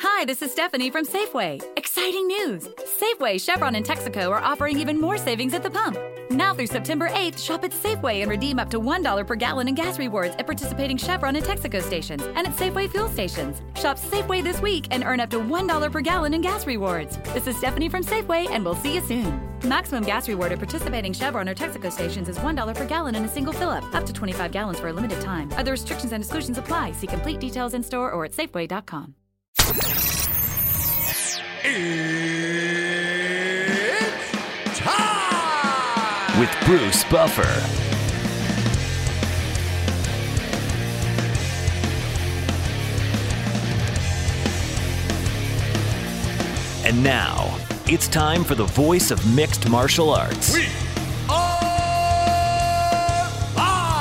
Hi, this is Stephanie from Safeway. Exciting news! Safeway, Chevron, and Texaco are offering even more savings at the pump. Now through September 8th, shop at Safeway and redeem up to $1 per gallon in gas rewards at participating Chevron and Texaco stations and at Safeway fuel stations. Shop Safeway this week and earn up to $1 per gallon in gas rewards. This is Stephanie from Safeway, and we'll see you soon. Maximum gas reward at participating Chevron or Texaco stations is $1 per gallon in a single fill up, up to 25 gallons for a limited time. Other restrictions and exclusions apply. See complete details in store or at Safeway.com. It's time! with Bruce Buffer. And now, it's time for the voice of mixed martial arts. We are live!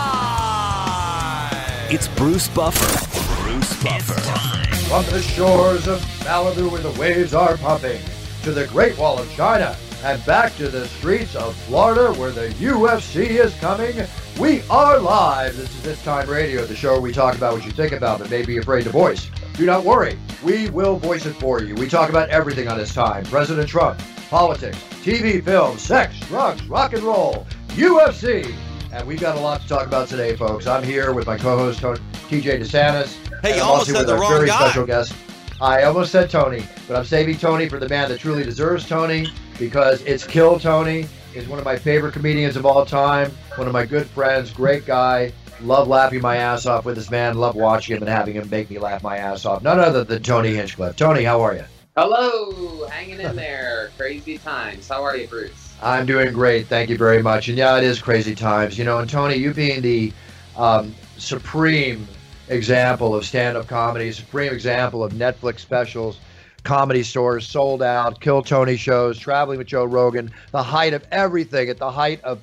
It's Bruce Buffer. Bruce Buffer. From the shores of Malibu where the waves are pumping, to the Great Wall of China, and back to the streets of Florida where the UFC is coming, we are live. This is This Time Radio, the show where we talk about what you think about but may be afraid to voice. Do not worry, we will voice it for you. We talk about everything on this time President Trump, politics, TV, film, sex, drugs, rock and roll, UFC. And we've got a lot to talk about today, folks. I'm here with my co host, TJ DeSantis. Hey, you I'm almost said with the wrong very guy. special guest. I almost said Tony, but I'm saving Tony for the man that truly deserves Tony because it's Kill Tony. Is one of my favorite comedians of all time. One of my good friends, great guy. Love laughing my ass off with this man. Love watching him and having him make me laugh my ass off. None other than Tony Hinchcliffe. Tony, how are you? Hello, hanging in there. Crazy times. How are you, Bruce? I'm doing great. Thank you very much. And yeah, it is crazy times. You know, and Tony, you being the um, supreme example of stand-up comedy, supreme example of Netflix specials, comedy stores sold out, Kill Tony shows, traveling with Joe Rogan, the height of everything at the height of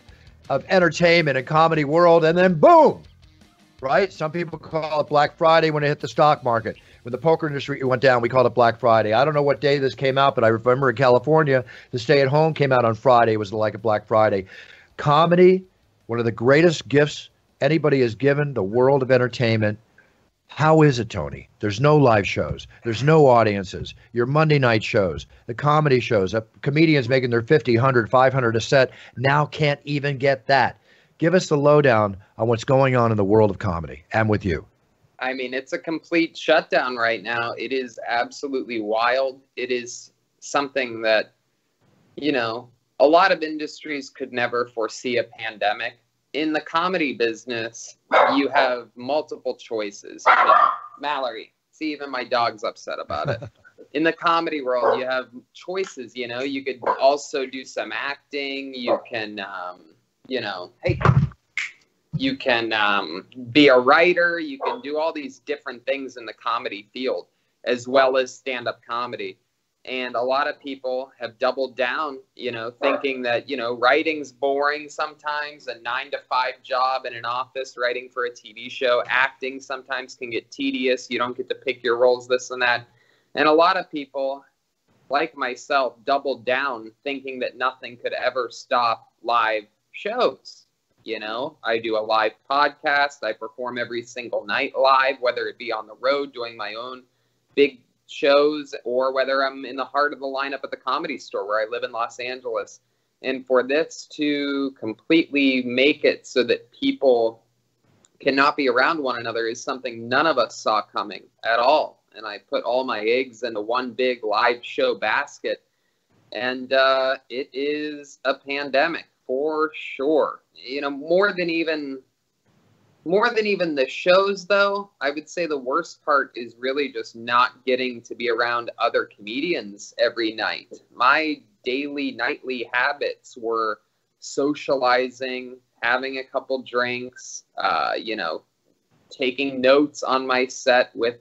of entertainment and comedy world, and then boom, right? Some people call it Black Friday when it hit the stock market. When the poker industry went down, we called it Black Friday. I don't know what day this came out, but I remember in California, the stay at home came out on Friday. It was like a Black Friday. Comedy, one of the greatest gifts anybody has given the world of entertainment. How is it, Tony? There's no live shows. There's no audiences. Your Monday night shows, the comedy shows, uh, comedians making their 50, 100, 500 a set now can't even get that. Give us the lowdown on what's going on in the world of comedy and with you. I mean, it's a complete shutdown right now. It is absolutely wild. It is something that, you know, a lot of industries could never foresee a pandemic. In the comedy business, you have multiple choices. I mean, Mallory, see, even my dog's upset about it. In the comedy world, you have choices. You know, you could also do some acting. You can, um, you know, hey, you can um, be a writer you can do all these different things in the comedy field as well as stand-up comedy. And a lot of people have doubled down you know thinking that you know writing's boring sometimes a nine to five job in an office writing for a tv show acting sometimes can get tedious you don't get to pick your roles this and that. And a lot of people like myself doubled down thinking that nothing could ever stop live shows you know, I do a live podcast. I perform every single night live, whether it be on the road doing my own big shows or whether I'm in the heart of the lineup at the comedy store where I live in Los Angeles. And for this to completely make it so that people cannot be around one another is something none of us saw coming at all. And I put all my eggs into one big live show basket. And uh, it is a pandemic for sure. You know, more than even more than even the shows though, I would say the worst part is really just not getting to be around other comedians every night. My daily nightly habits were socializing, having a couple drinks, uh, you know, taking notes on my set with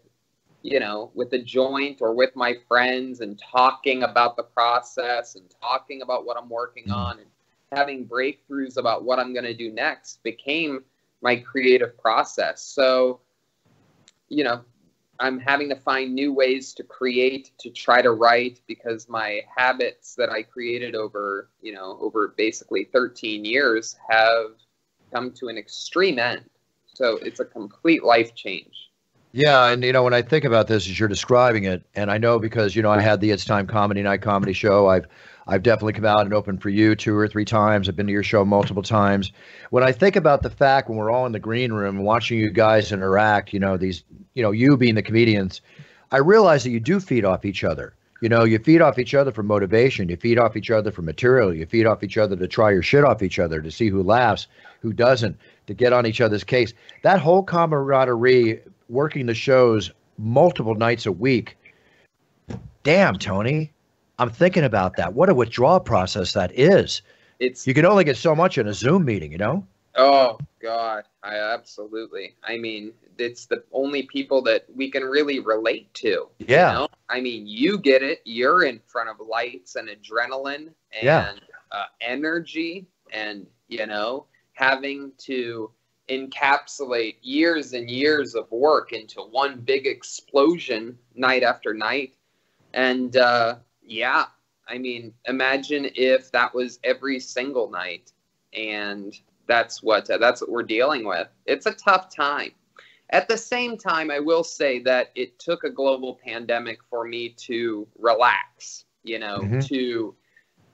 you know, with a joint or with my friends and talking about the process and talking about what I'm working mm. on and having breakthroughs about what I'm going to do next became my creative process. So, you know, I'm having to find new ways to create, to try to write because my habits that I created over, you know, over basically 13 years have come to an extreme end. So it's a complete life change. Yeah, and you know when I think about this as you're describing it, and I know because you know I had the It's Time Comedy Night comedy show. I've I've definitely come out and opened for you two or three times. I've been to your show multiple times. When I think about the fact when we're all in the green room watching you guys interact, you know these, you know you being the comedians, I realize that you do feed off each other. You know, you feed off each other for motivation. You feed off each other for material. You feed off each other to try your shit off each other to see who laughs, who doesn't, to get on each other's case. That whole camaraderie working the shows multiple nights a week. Damn, Tony, I'm thinking about that. What a withdrawal process that is. It's you can only get so much in a Zoom meeting, you know. Oh God, I absolutely. I mean, it's the only people that we can really relate to. Yeah. You know? I mean, you get it. You're in front of lights and adrenaline and yeah. uh, energy, and you know, having to encapsulate years and years of work into one big explosion night after night. And uh, yeah, I mean, imagine if that was every single night, and that's what uh, that's what we're dealing with. It's a tough time. At the same time, I will say that it took a global pandemic for me to relax. You know, mm-hmm. to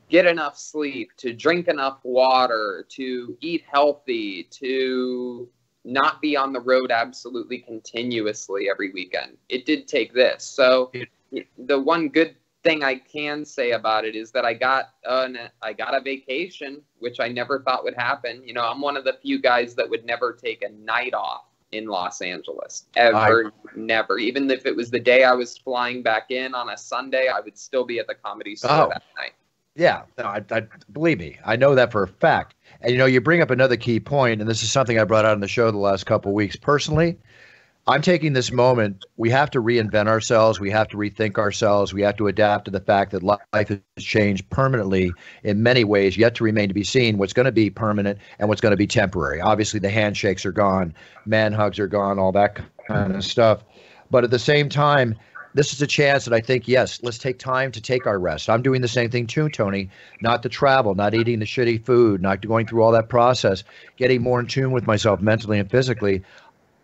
get enough sleep, to drink enough water, to eat healthy, to not be on the road absolutely continuously every weekend. It did take this. So the one good thing I can say about it is that I got an, I got a vacation, which I never thought would happen. You know, I'm one of the few guys that would never take a night off in Los Angeles. Ever, I, never. Even if it was the day I was flying back in on a Sunday, I would still be at the comedy store oh. that night. Yeah, no, I, I, believe me, I know that for a fact. And you know, you bring up another key point, and this is something I brought out on the show the last couple weeks. Personally, I'm taking this moment. We have to reinvent ourselves. We have to rethink ourselves. We have to adapt to the fact that life has changed permanently in many ways, yet to remain to be seen. What's going to be permanent and what's going to be temporary. Obviously, the handshakes are gone, man hugs are gone, all that kind of stuff. But at the same time, this is a chance that I think, yes, let's take time to take our rest. I'm doing the same thing too, Tony. Not to travel, not eating the shitty food, not going through all that process, getting more in tune with myself mentally and physically.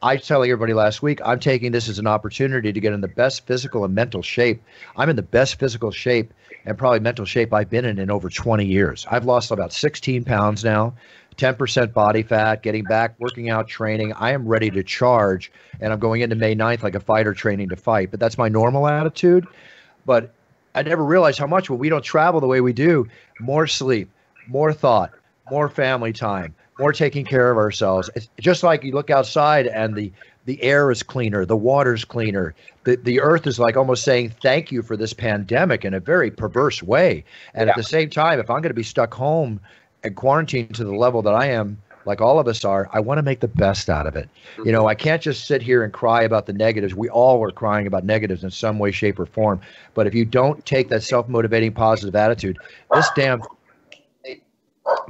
I tell everybody last week, I'm taking this as an opportunity to get in the best physical and mental shape. I'm in the best physical shape and probably mental shape I've been in in over 20 years. I've lost about 16 pounds now. 10% body fat, getting back, working out, training. I am ready to charge, and I'm going into May 9th like a fighter training to fight. But that's my normal attitude. But I never realized how much when we don't travel the way we do, more sleep, more thought, more family time, more taking care of ourselves. It's just like you look outside and the the air is cleaner, the water's cleaner. The the earth is like almost saying thank you for this pandemic in a very perverse way. And yeah. at the same time, if I'm going to be stuck home and quarantined to the level that I am, like all of us are, I want to make the best out of it. You know, mm-hmm. I can't just sit here and cry about the negatives. We all are crying about negatives in some way, shape, or form. But if you don't take that self-motivating positive attitude, this damn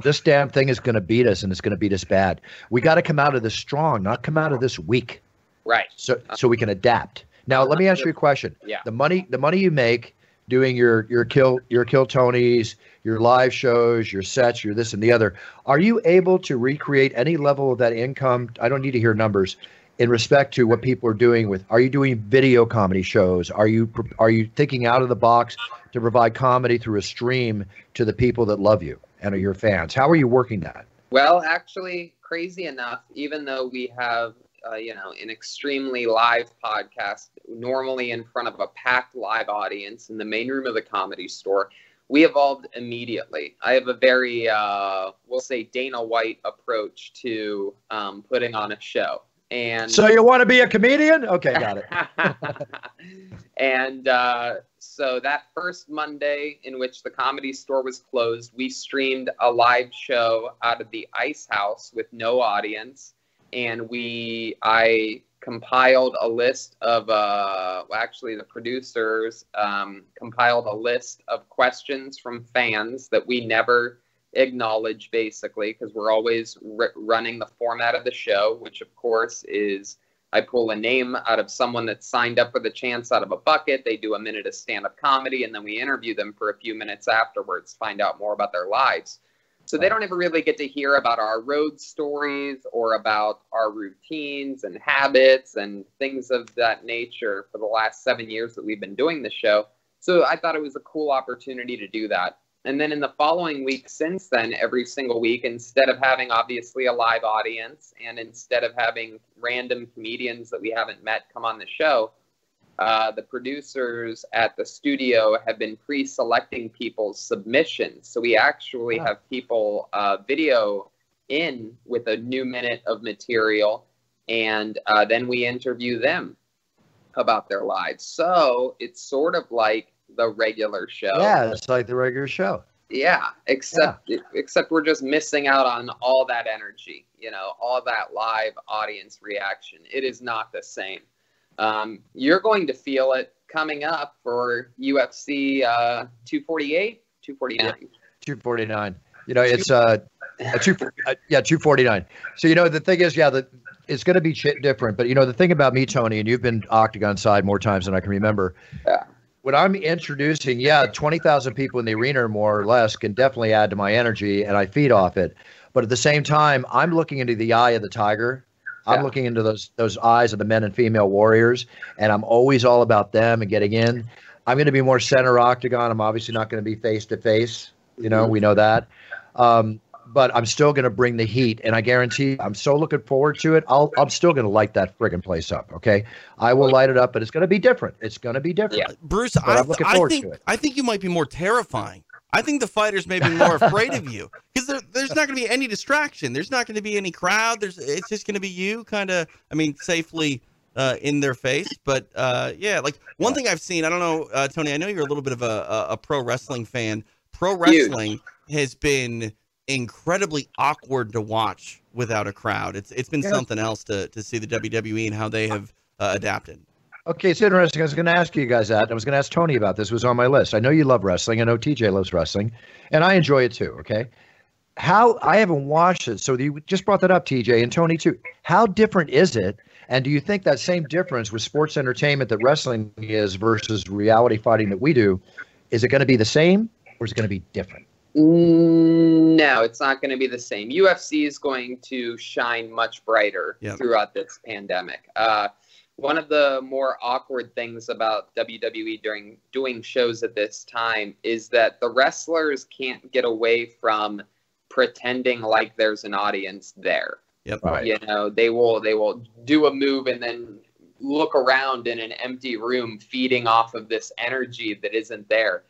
this damn thing is going to beat us and it's going to beat us bad. We got to come out of this strong, not come out of this weak. Right. So so we can adapt. Now, let me ask you a question. Yeah. The money the money you make doing your your kill your kill tonys your live shows your sets your this and the other. Are you able to recreate any level of that income? I don't need to hear numbers in respect to what people are doing with are you doing video comedy shows? Are you are you thinking out of the box to provide comedy through a stream to the people that love you and are your fans? How are you working that? Well actually crazy enough even though we have uh, you know, an extremely live podcast, normally in front of a packed live audience in the main room of the comedy store, we evolved immediately. I have a very, uh, we'll say, Dana White approach to um, putting on a show. And so you want to be a comedian? Okay, got it. and uh, so that first Monday in which the comedy store was closed, we streamed a live show out of the Ice House with no audience and we I compiled a list of uh, well, actually the producers um, compiled a list of questions from fans that we never acknowledge basically because we're always r- running the format of the show which of course is i pull a name out of someone that signed up for the chance out of a bucket they do a minute of stand-up comedy and then we interview them for a few minutes afterwards find out more about their lives so they don't ever really get to hear about our road stories or about our routines and habits and things of that nature for the last seven years that we've been doing the show. So I thought it was a cool opportunity to do that. And then in the following week since then, every single week, instead of having obviously a live audience and instead of having random comedians that we haven't met come on the show, uh, the producers at the studio have been pre-selecting people's submissions. So we actually have people uh, video in with a new minute of material, and uh, then we interview them about their lives. So it's sort of like the regular show. Yeah, it's like the regular show. Yeah, except yeah. except we're just missing out on all that energy, you know, all that live audience reaction. It is not the same. Um, you're going to feel it coming up for UFC uh, 248, 249. 249. You know, it's uh, two, uh, yeah, 249. So you know, the thing is, yeah, the it's going to be different. But you know, the thing about me, Tony, and you've been octagon side more times than I can remember. Yeah. When I'm introducing, yeah, 20,000 people in the arena, more or less, can definitely add to my energy, and I feed off it. But at the same time, I'm looking into the eye of the tiger I'm looking into those those eyes of the men and female warriors, and I'm always all about them and getting in. I'm going to be more center octagon. I'm obviously not going to be face to face. You know, mm-hmm. we know that. Um, but I'm still going to bring the heat, and I guarantee I'm so looking forward to it. I'll, I'm still going to light that friggin' place up. Okay, I will light it up, but it's going to be different. It's going to be different. Yeah. Bruce, I, am looking forward I think, to it. I think you might be more terrifying I think the fighters may be more afraid of you because there, there's not going to be any distraction. There's not going to be any crowd. There's it's just going to be you, kind of. I mean, safely uh, in their face. But uh, yeah, like one thing I've seen. I don't know, uh, Tony. I know you're a little bit of a, a, a pro wrestling fan. Pro wrestling Huge. has been incredibly awkward to watch without a crowd. It's it's been yeah. something else to to see the WWE and how they have uh, adapted. Okay, it's interesting. I was going to ask you guys that. I was going to ask Tony about this. It was on my list. I know you love wrestling. I know TJ loves wrestling, and I enjoy it too. Okay, how I haven't watched it, so you just brought that up, TJ and Tony too. How different is it? And do you think that same difference with sports entertainment that wrestling is versus reality fighting that we do, is it going to be the same or is it going to be different? No, it's not going to be the same. UFC is going to shine much brighter yep. throughout this pandemic. Uh, one of the more awkward things about WWE during doing shows at this time is that the wrestlers can't get away from pretending like there's an audience there. Yep. Right. You know, they will they will do a move and then look around in an empty room feeding off of this energy that isn't there.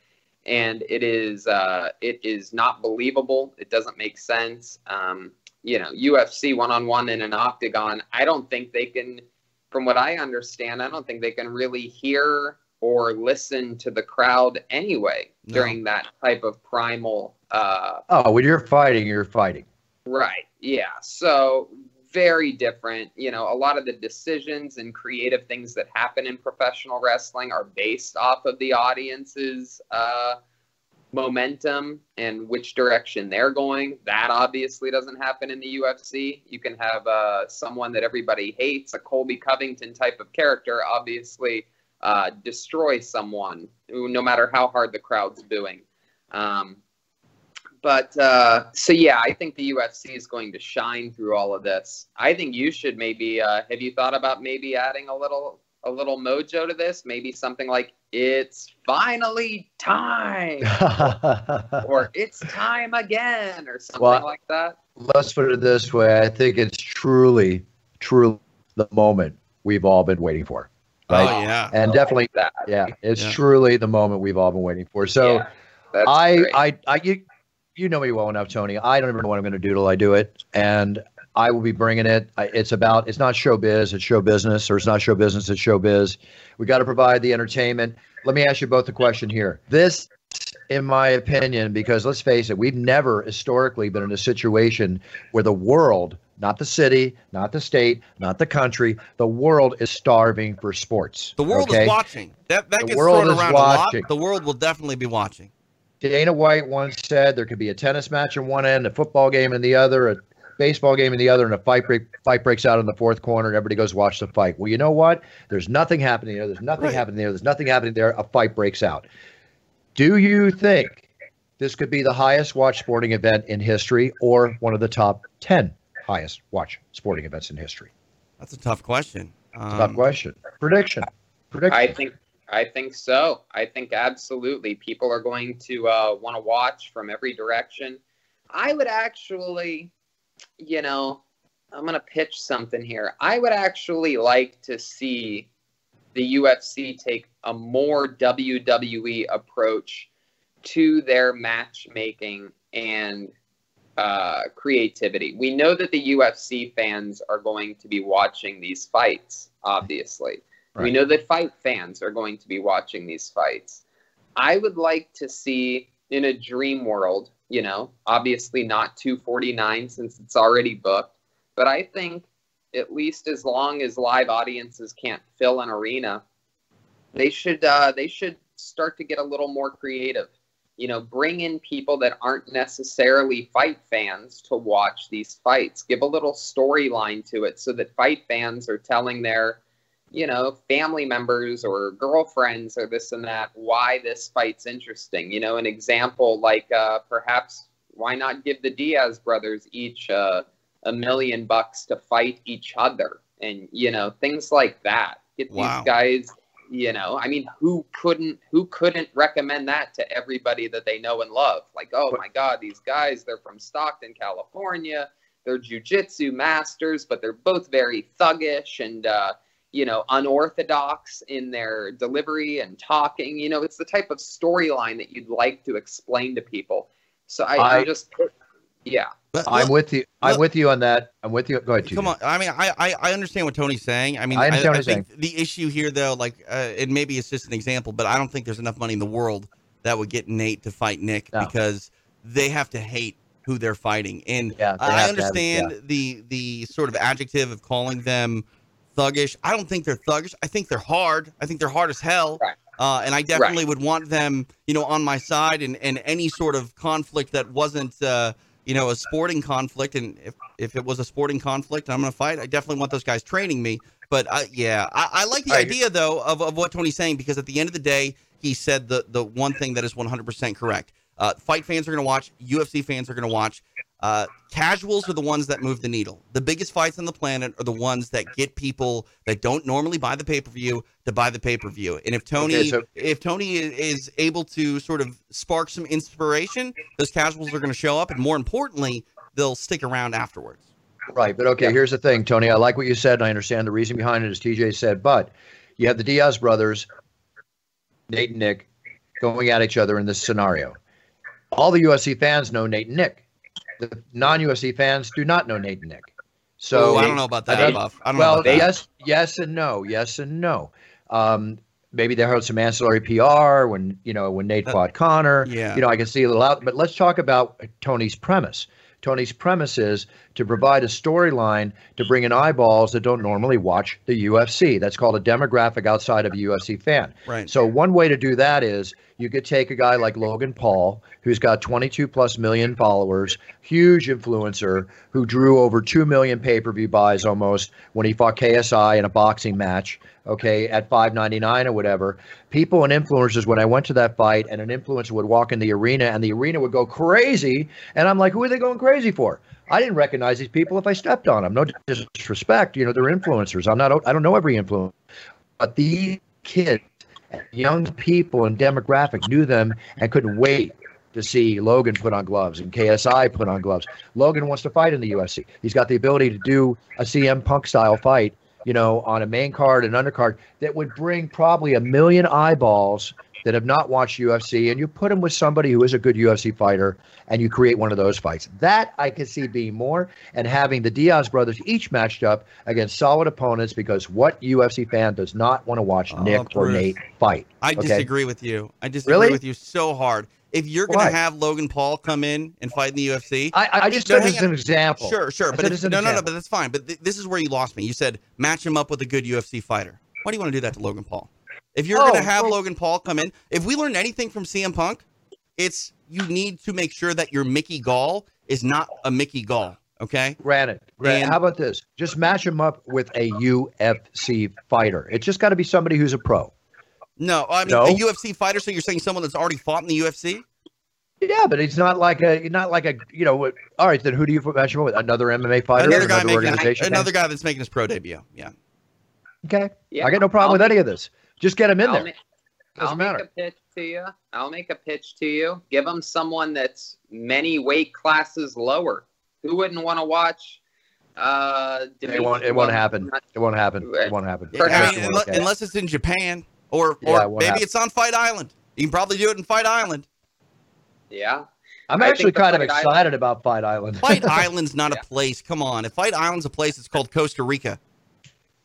And it is uh, it is not believable. It doesn't make sense. Um, you know, UFC one on one in an octagon. I don't think they can from what I understand, I don't think they can really hear or listen to the crowd anyway no. during that type of primal. Uh, oh, when you're fighting, you're fighting. Right. Yeah. So very different. You know, a lot of the decisions and creative things that happen in professional wrestling are based off of the audience's uh, momentum and which direction they're going. That obviously doesn't happen in the UFC. You can have uh, someone that everybody hates, a Colby Covington type of character, obviously uh, destroy someone, no matter how hard the crowd's booing. Um, but uh, so yeah, I think the UFC is going to shine through all of this. I think you should maybe. Uh, have you thought about maybe adding a little a little mojo to this? Maybe something like "It's finally time," or, or "It's time again," or something well, like that. Let's put it this way: I think it's truly, truly the moment we've all been waiting for. Right? Oh yeah, and definitely that. Yeah, it's yeah. truly the moment we've all been waiting for. So, yeah, I, I, I, you, you know me well enough, Tony. I don't even know what I'm going to do till I do it, and I will be bringing it. It's about, it's not showbiz, it's show business, or it's not show business, it's showbiz. We got to provide the entertainment. Let me ask you both a question here. This, in my opinion, because let's face it, we've never historically been in a situation where the world not the city, not the state, not the country. The world is starving for sports. The world okay? is watching. That that The gets world thrown around watching. a lot. The world will definitely be watching. Dana White once said there could be a tennis match in one end, a football game in the other, a baseball game in the other, and a fight break, fight breaks out in the fourth corner, and everybody goes watch the fight. Well, you know what? There's nothing happening there. There's nothing Right. happening there. There's nothing happening there. A fight breaks out. Do you think this could be the highest watch sporting event in history, or one of the top ten highest watch sporting events in history? That's a tough question. Um, Tough question. Prediction. Prediction. I think I think so. I think absolutely people are going to uh, want to watch from every direction. I would actually, you know, I'm going to pitch something here. I would actually like to see the UFC take a more WWE approach to their matchmaking and uh, creativity. We know that the UFC fans are going to be watching these fights, obviously. We know that fight fans are going to be watching these fights. I would like to see in a dream world, you know, obviously not 249 since it's already booked, but I think at least as long as live audiences can't fill an arena, they should uh, they should start to get a little more creative. You know, bring in people that aren't necessarily fight fans to watch these fights. Give a little storyline to it so that fight fans are telling their you know, family members or girlfriends or this and that, why this fight's interesting. You know, an example like uh, perhaps why not give the Diaz brothers each uh, a million bucks to fight each other and, you know, things like that. Get Wow. these guys, you know, I mean, who couldn't who couldn't recommend that to everybody that they know and love? Like, oh my God, these guys, they're from Stockton, California. They're jujitsu masters, but they're both very thuggish and uh, you know, unorthodox in their delivery and talking. You know, it's the type of storyline that you'd like to explain to people. So I, I- I just, yeah, but I'm look- with you. I'm look- with you on that. I'm with you. Go ahead. Come TJ. on. I mean, I, I I understand what Tony's saying. I mean, I understand I, what he's think the issue here, though, like, uh, and maybe it's just an example, but I don't think there's enough money in the world that would get Nate to fight Nick No. because they have to hate who they're fighting. And Yeah, they I have to have it, understand the the sort of adjective of calling them thuggish. I don't think they're thuggish. I think they're hard. I think they're hard as hell. Right. Uh, and I definitely would want them, you know, on my side and, and any sort of conflict that wasn't, uh, you know, a sporting conflict. And if, if it was a sporting conflict, I'm going to fight. I definitely want those guys training me. But uh, yeah, I, I like the Right. idea though of, of what Tony's saying because at the end of the day, he said the the one thing that is 100% correct. Uh, fight fans are going to watch. UFC fans are going to watch. Uh, casuals are the ones that move the needle. The biggest fights on the planet are the ones that get people that don't normally buy the pay per view to buy the pay per view. And if Tony, Okay, so- if Tony is able to sort of spark some inspiration, those casuals are going to show up, and more importantly, they'll stick around afterwards. Right, but okay, here's the thing, Tony. I like what you said, and I understand the reason behind it, as TJ said. But you have the Diaz brothers, Nate and Nick, going at each other in this scenario. All the UFC fans know Nate and Nick. The non-UFC fans do not know Nate and Nick. So Ooh, I don't know about that, I don't- I don't know well, about that. yes, yes, and no, yes and no. Um, maybe they heard some ancillary PR when you know when Nate Uh, fought Conor. yeah. you know I can see a little out. But let's talk about Tony's premise. Tony's premise is to provide a storyline to bring in eyeballs that don't normally watch the UFC. That's called a demographic outside of a UFC fan. Right. So one way to do that is you could take a guy like Logan Paul, who's got 22 plus million followers, huge influencer, who drew over 2 million pay-per-view buys almost when he fought KSI in a boxing match, okay, at 5.99 or whatever. People and influencers when I went to that fight and an influencer would walk in the arena and the arena would go crazy and I'm like, who are they going crazy for? I didn't recognize these people if I stepped on them. No disrespect, you know, they're influencers. I'm not I don't know every influencer. But these kids young people and demographic knew them and couldn't wait to see Logan put on gloves and KSI put on gloves. Logan wants to fight in the UFC. He's got the ability to do a CM Punk style fight, you know, on a main card and undercard that would bring probably a million eyeballs that have not watched UFC and you put him with somebody who is a good UFC fighter and you create one of those fights. That I could see being more and having the Diaz brothers each matched up against solid opponents because what UFC fan does not want to watch oh, Nick Bruce. or Nate fight? I okay? disagree with you. I disagree really? with you so hard. If you're going to have Logan Paul come in and fight in the UFC, I, I, I just said as an example. Sure, sure, but no, example. no, no, but that's fine. But th- this is where you lost me. You said match him up with a good UFC fighter. Why do you want to do that to Logan Paul? If you're oh, going to have well, Logan Paul come in, if we learn anything from CM Punk, it's you need to make sure that your Mickey Gall is not a Mickey Gall. Okay. Granted. Granted. And, How about this? Just match him up with a UFC fighter. It's just got to be somebody who's a pro. No, I mean no? a UFC fighter. So you're saying someone that's already fought in the UFC? Yeah, but it's not like a not like a you know. All right, then who do you match him with? Another MMA fighter, another guy another making another guy that's making his pro debut. Yeah. Okay. Yeah, I got no problem I'll with make, any of this. Just get him in I'll there. Make, Doesn't I'll matter. make a pitch to you. I'll make a pitch to you. Give him someone that's many weight classes lower. Who wouldn't want to watch? Uh, it won't. It won't happen. It won't happen. It won't happen. Yeah, I mean, unless, unless, it's in Japan or or yeah, maybe happen. it's on Fight Island. You can probably do it in Fight Island. Yeah. I'm actually kind of excited Island, about Fight Island. Fight Island's not yeah. a place. Come on. If Fight Island's a place, it's called Costa Rica.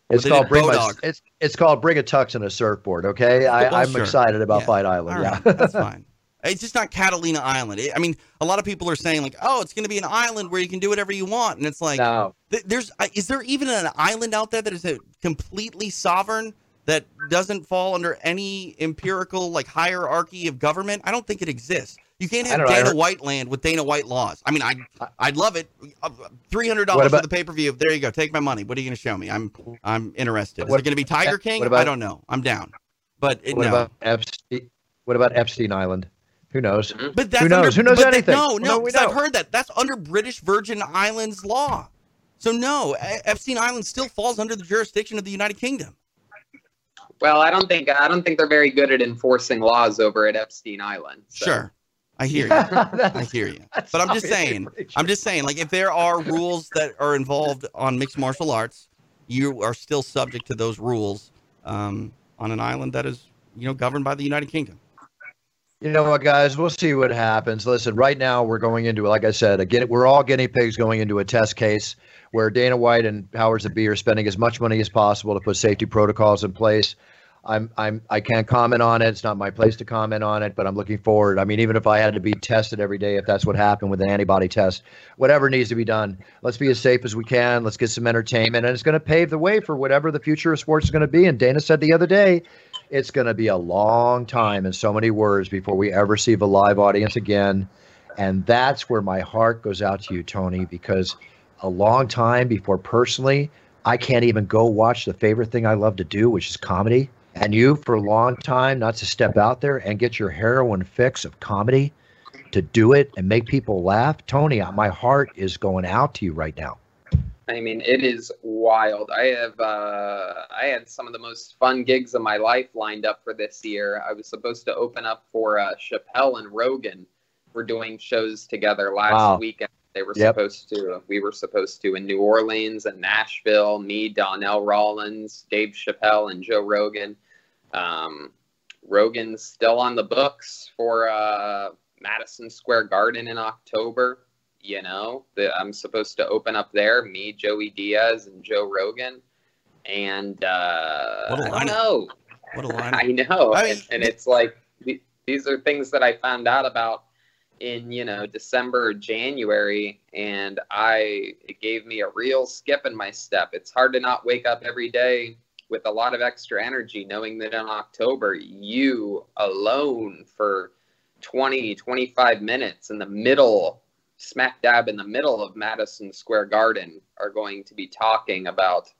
It's called bring my, it's it's called bring a tux and a surfboard. Okay, I, well, I'm sure. excited about yeah. Fight Island. Right. Yeah, that's fine. It's just not Catalina Island. I mean, a lot of people are saying like, "Oh, it's going to be an island where you can do whatever you want," and it's like, no. th- there's uh, is there even an island out there that is a completely sovereign that doesn't fall under any empirical like hierarchy of government? I don't think it exists. You can't have Dana heard... White land with Dana White laws. I mean, I I'd love it. Uh, three hundred dollars for the pay per view. There you go. Take my money. What are you going to show me? I'm I'm interested. Is what, it going to be Tiger King? About, I don't know. I'm down. But it, what no. about Epstein? What about Epstein Island? Who knows? Mm-hmm. But that's who knows? Under, Who knows anything? no, no. no I've heard that. That's under British Virgin Islands law. So no, Epstein Island still falls under the jurisdiction of the United Kingdom. Well, I don't think I don't think they're very good at enforcing laws over at Epstein Island. So. Sure. I hear you. I hear you. But I'm just saying, I'm just saying, like, if there are rules that are involved on mixed martial arts, you are still subject to those rules um, on an island that is, you know, governed by the United Kingdom. You know what, guys? We'll see what happens. Listen, right now we're going into, like I said, again, we're all guinea pigs going into a test case where Dana White and powers that be are spending as much money as possible to put safety protocols in place. I'm I'm I can't comment on it. It's not my place to comment on it, but I'm looking forward. I mean, even if I had to be tested every day, if that's what happened with an antibody test, whatever needs to be done, let's be as safe as we can. Let's get some entertainment, and it's going to pave the way for whatever the future of sports is going to be. And Dana said the other day, it's going to be a long time in so many words before we ever see a live audience again, and that's where my heart goes out to you, Tony, because a long time before personally. I can't even go watch the favorite thing I love to do, which is comedy and you for a long time not to step out there and get your heroin fix of comedy to do it and make people laugh tony my heart is going out to you right now. I mean it is wild. I have uh, i had some of the most fun gigs of my life lined up for this year. I was supposed to open up for uh, chappelle and rogan. We're doing shows together last wow. weekend they were yep. supposed to. We were supposed to in New Orleans and Nashville. Me, Donnell Rawlings, Dave Chappelle, and Joe Rogan. Um, Rogan's still on the books for uh, Madison Square Garden in October. You know, the, I'm supposed to open up there. Me, Joey Diaz, and Joe Rogan. And uh, I don't know. What a line! I know, I mean, and, and it's like these are things that I found out about in you know December January, and I it gave me a real skip in my step. It's hard to not wake up every day with a lot of extra energy, knowing that in October you alone for 20, 25 minutes in the middle, smack dab in the middle of Madison Square Garden, are going to be talking about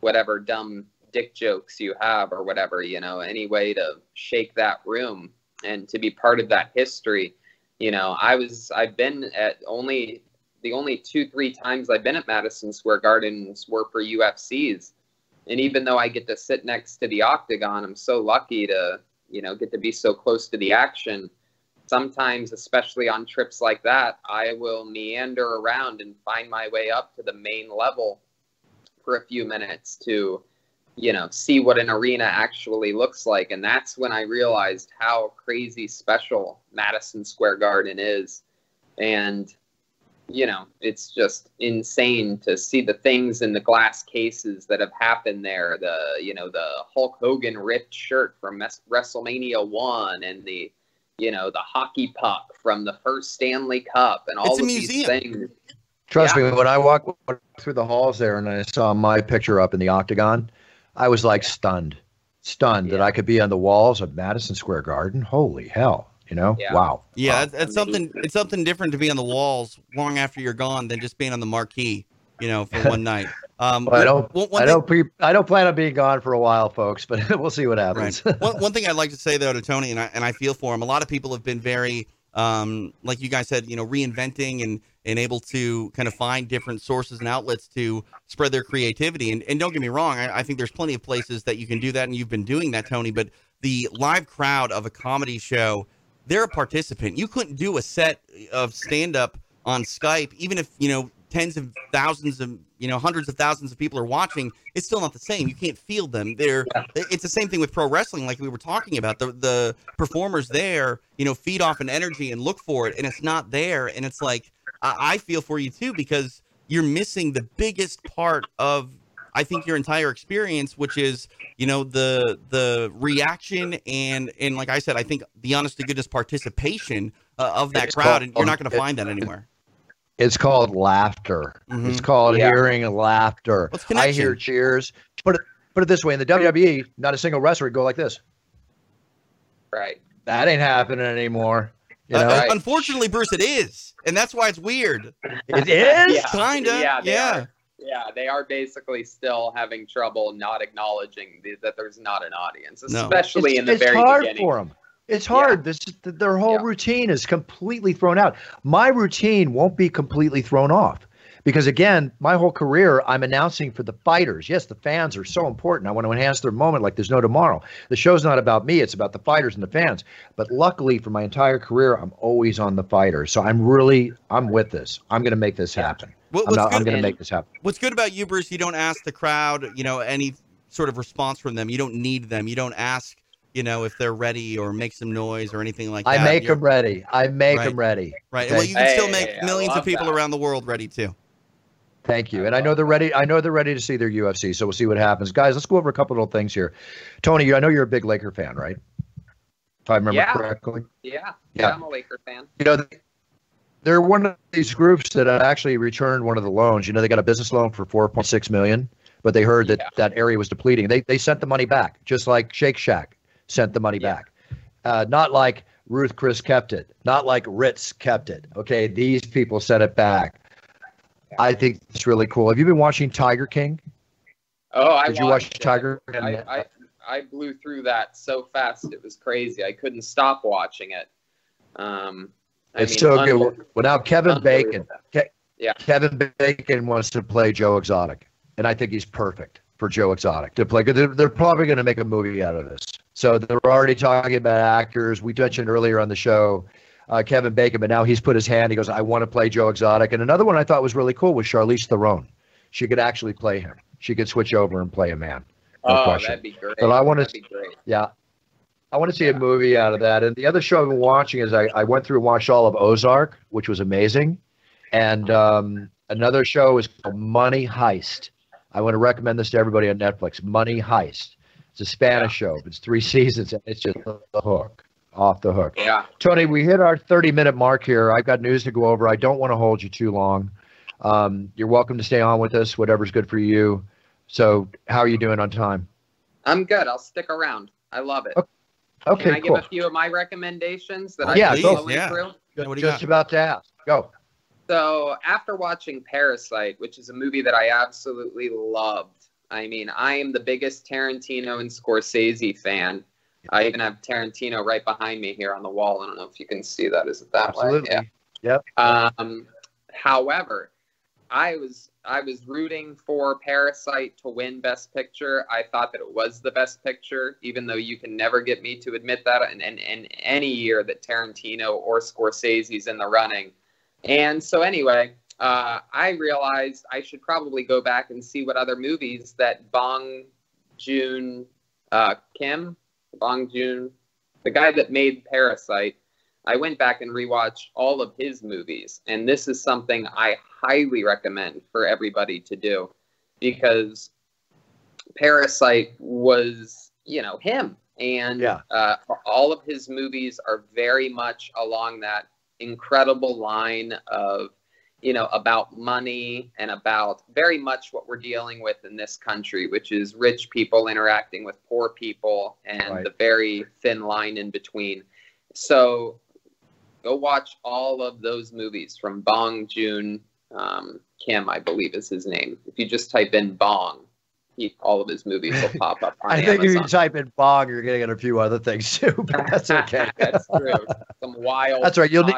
whatever dumb dick jokes you have or whatever, you know, any way to shake that room and to be part of that history you know, I was I've been at only the only two three times I've been at Madison Square Gardens were for UFCs, and even though I get to sit next to the octagon, I'm so lucky to you know get to be so close to the action. Sometimes, especially on trips like that, I will meander around and find my way up to the main level for a few minutes to you know, see what an arena actually looks like. And that's when I realized how crazy special Madison Square Garden is. And, you know, it's just insane to see the things in the glass cases that have happened there. The, you know, the Hulk Hogan ripped shirt from WrestleMania 1 and the, you know, the hockey puck from the first Stanley Cup and all of museum. these things. Trust yeah. me, when I walked through the halls there and I saw my picture up in the octagon, I was like stunned, stunned yeah. that I could be on the walls of Madison Square Garden. Holy hell. You know, yeah. wow. Yeah, wow. It's, something. It's something different to be on the walls long after you're gone than just being on the marquee. You know, for one night. Um, well, I don't. One, one I don't. Pre- I don't plan on being gone for a while, folks. But we'll see what happens. Right. one, one thing I'd like to say though to Tony, and I and I feel for him. A lot of people have been very, um, like you guys said, you know, reinventing and and able to kind of find different sources and outlets to spread their creativity. And, and don't get me wrong, I, I, think there's plenty of places that you can do that, and you've been doing that, Tony. But the live crowd of a comedy show, they're a participant. You couldn't do a set eh, of stand up on Skype, even if, you know, tens of thousands of you know hundreds of thousands of people are watching it's still not the same you can't feel them they're yeah. it's the same thing with pro wrestling like we were talking about the the performers there you know feed off an energy and look for it and it's not there and it's like I, I feel for you too because you're missing the biggest part of I think your entire experience, which is you know the the reaction and and like I said, I think the honest to goodness participation uh, of that it's crowd, called, and you're not going to find that anywhere. It's called laughter. Mm-hmm. It's called yeah. hearing laughter. I hear cheers. Put it put it this way: in the WWE, not a single wrestler would go like this. Right. That ain't happening anymore. You know? uh, unfortunately, Bruce, it is, and that's why it's weird. It is yeah. kinda, yeah, yeah. Are, yeah, they are basically still having trouble not acknowledging the, that there's not an audience, especially no. in the it's very hard beginning. for them. It's hard. Yeah. This their whole yeah. routine is completely thrown out. My routine won't be completely thrown off because again, my whole career I'm announcing for the fighters. Yes, the fans are so important. I want to enhance their moment like there's no tomorrow. The show's not about me, it's about the fighters and the fans. But luckily for my entire career, I'm always on the fighters. So I'm really I'm with this. I'm going to make this happen. What, I'm, I'm going to make this happen. What's good about you, Bruce? You don't ask the crowd, you know, any sort of response from them. You don't need them. You don't ask you know, if they're ready or make some noise or anything like that. I make You're, them ready. I make right. them ready. Right. Well, you can hey, still make hey, millions of people that. around the world ready too. Thank you. And I know they're ready. I know they're ready to see their UFC. So we'll see what happens, guys. Let's go over a couple little things here. Tony, I know you're a big Laker fan, right? If I remember yeah. correctly. Yeah. yeah. Yeah. I'm a Laker fan. You know, they're one of these groups that actually returned one of the loans. You know, they got a business loan for 4.6 million, but they heard that yeah. that area was depleting. They they sent the money back, just like Shake Shack sent the money yeah. back. Uh, not like Ruth Chris kept it, not like Ritz kept it. Okay, these people sent it back. I think it's really cool. Have you been watching Tiger King? Oh, I did you watch Tiger? I, I, I blew through that so fast it was crazy. I couldn't stop watching it. Um, it's mean, so good. Well, now Kevin Bacon. Ke- yeah. Kevin Bacon wants to play Joe Exotic, and I think he's perfect for Joe Exotic to play. They're, they're probably going to make a movie out of this. So they're already talking about actors. We mentioned earlier on the show uh, Kevin Bacon, but now he's put his hand. He goes, I want to play Joe Exotic. And another one I thought was really cool was Charlize Theron. She could actually play him. She could switch over and play a man. No oh, question. that'd be great. But I want to, yeah, I want to see yeah. a movie out of that. And the other show I've been watching is I, I went through and watched all of Ozark, which was amazing. And um, another show is called Money Heist. I want to recommend this to everybody on Netflix. Money Heist. It's a Spanish show. It's three seasons, and it's just the hook off the hook. Yeah. Tony, we hit our 30 minute mark here. I've got news to go over. I don't want to hold you too long. Um, you're welcome to stay on with us, whatever's good for you. So, how are you doing on time? I'm good. I'll stick around. I love it. Okay, Can I cool. give a few of my recommendations that I yeah, go yeah. through? Just, just about to ask. Go. So, after watching Parasite, which is a movie that I absolutely loved, I mean, I am the biggest Tarantino and Scorsese fan. I even have Tarantino right behind me here on the wall. I don't know if you can see that. Is it that Absolutely. way? Yeah. Yep. Um, however, I was I was rooting for Parasite to win Best Picture. I thought that it was the Best Picture, even though you can never get me to admit that. And in, in, in any year that Tarantino or Scorsese's in the running. And so anyway, uh, I realized I should probably go back and see what other movies that Bong Joon uh, Kim, Bong Joon, the guy that made Parasite. I went back and rewatched all of his movies, and this is something I highly recommend for everybody to do because Parasite was, you know, him. And yeah. uh, all of his movies are very much along that incredible line of you know, about money and about very much what we're dealing with in this country, which is rich people interacting with poor people and right. the very thin line in between. So go watch all of those movies from Bong Joon um, Kim, I believe is his name. If you just type in Bong, he, all of his movies will pop up. I think Amazon. if you type in Bong, you're going to get a few other things too, but that's okay. that's true. Some wild. That's right. You'll need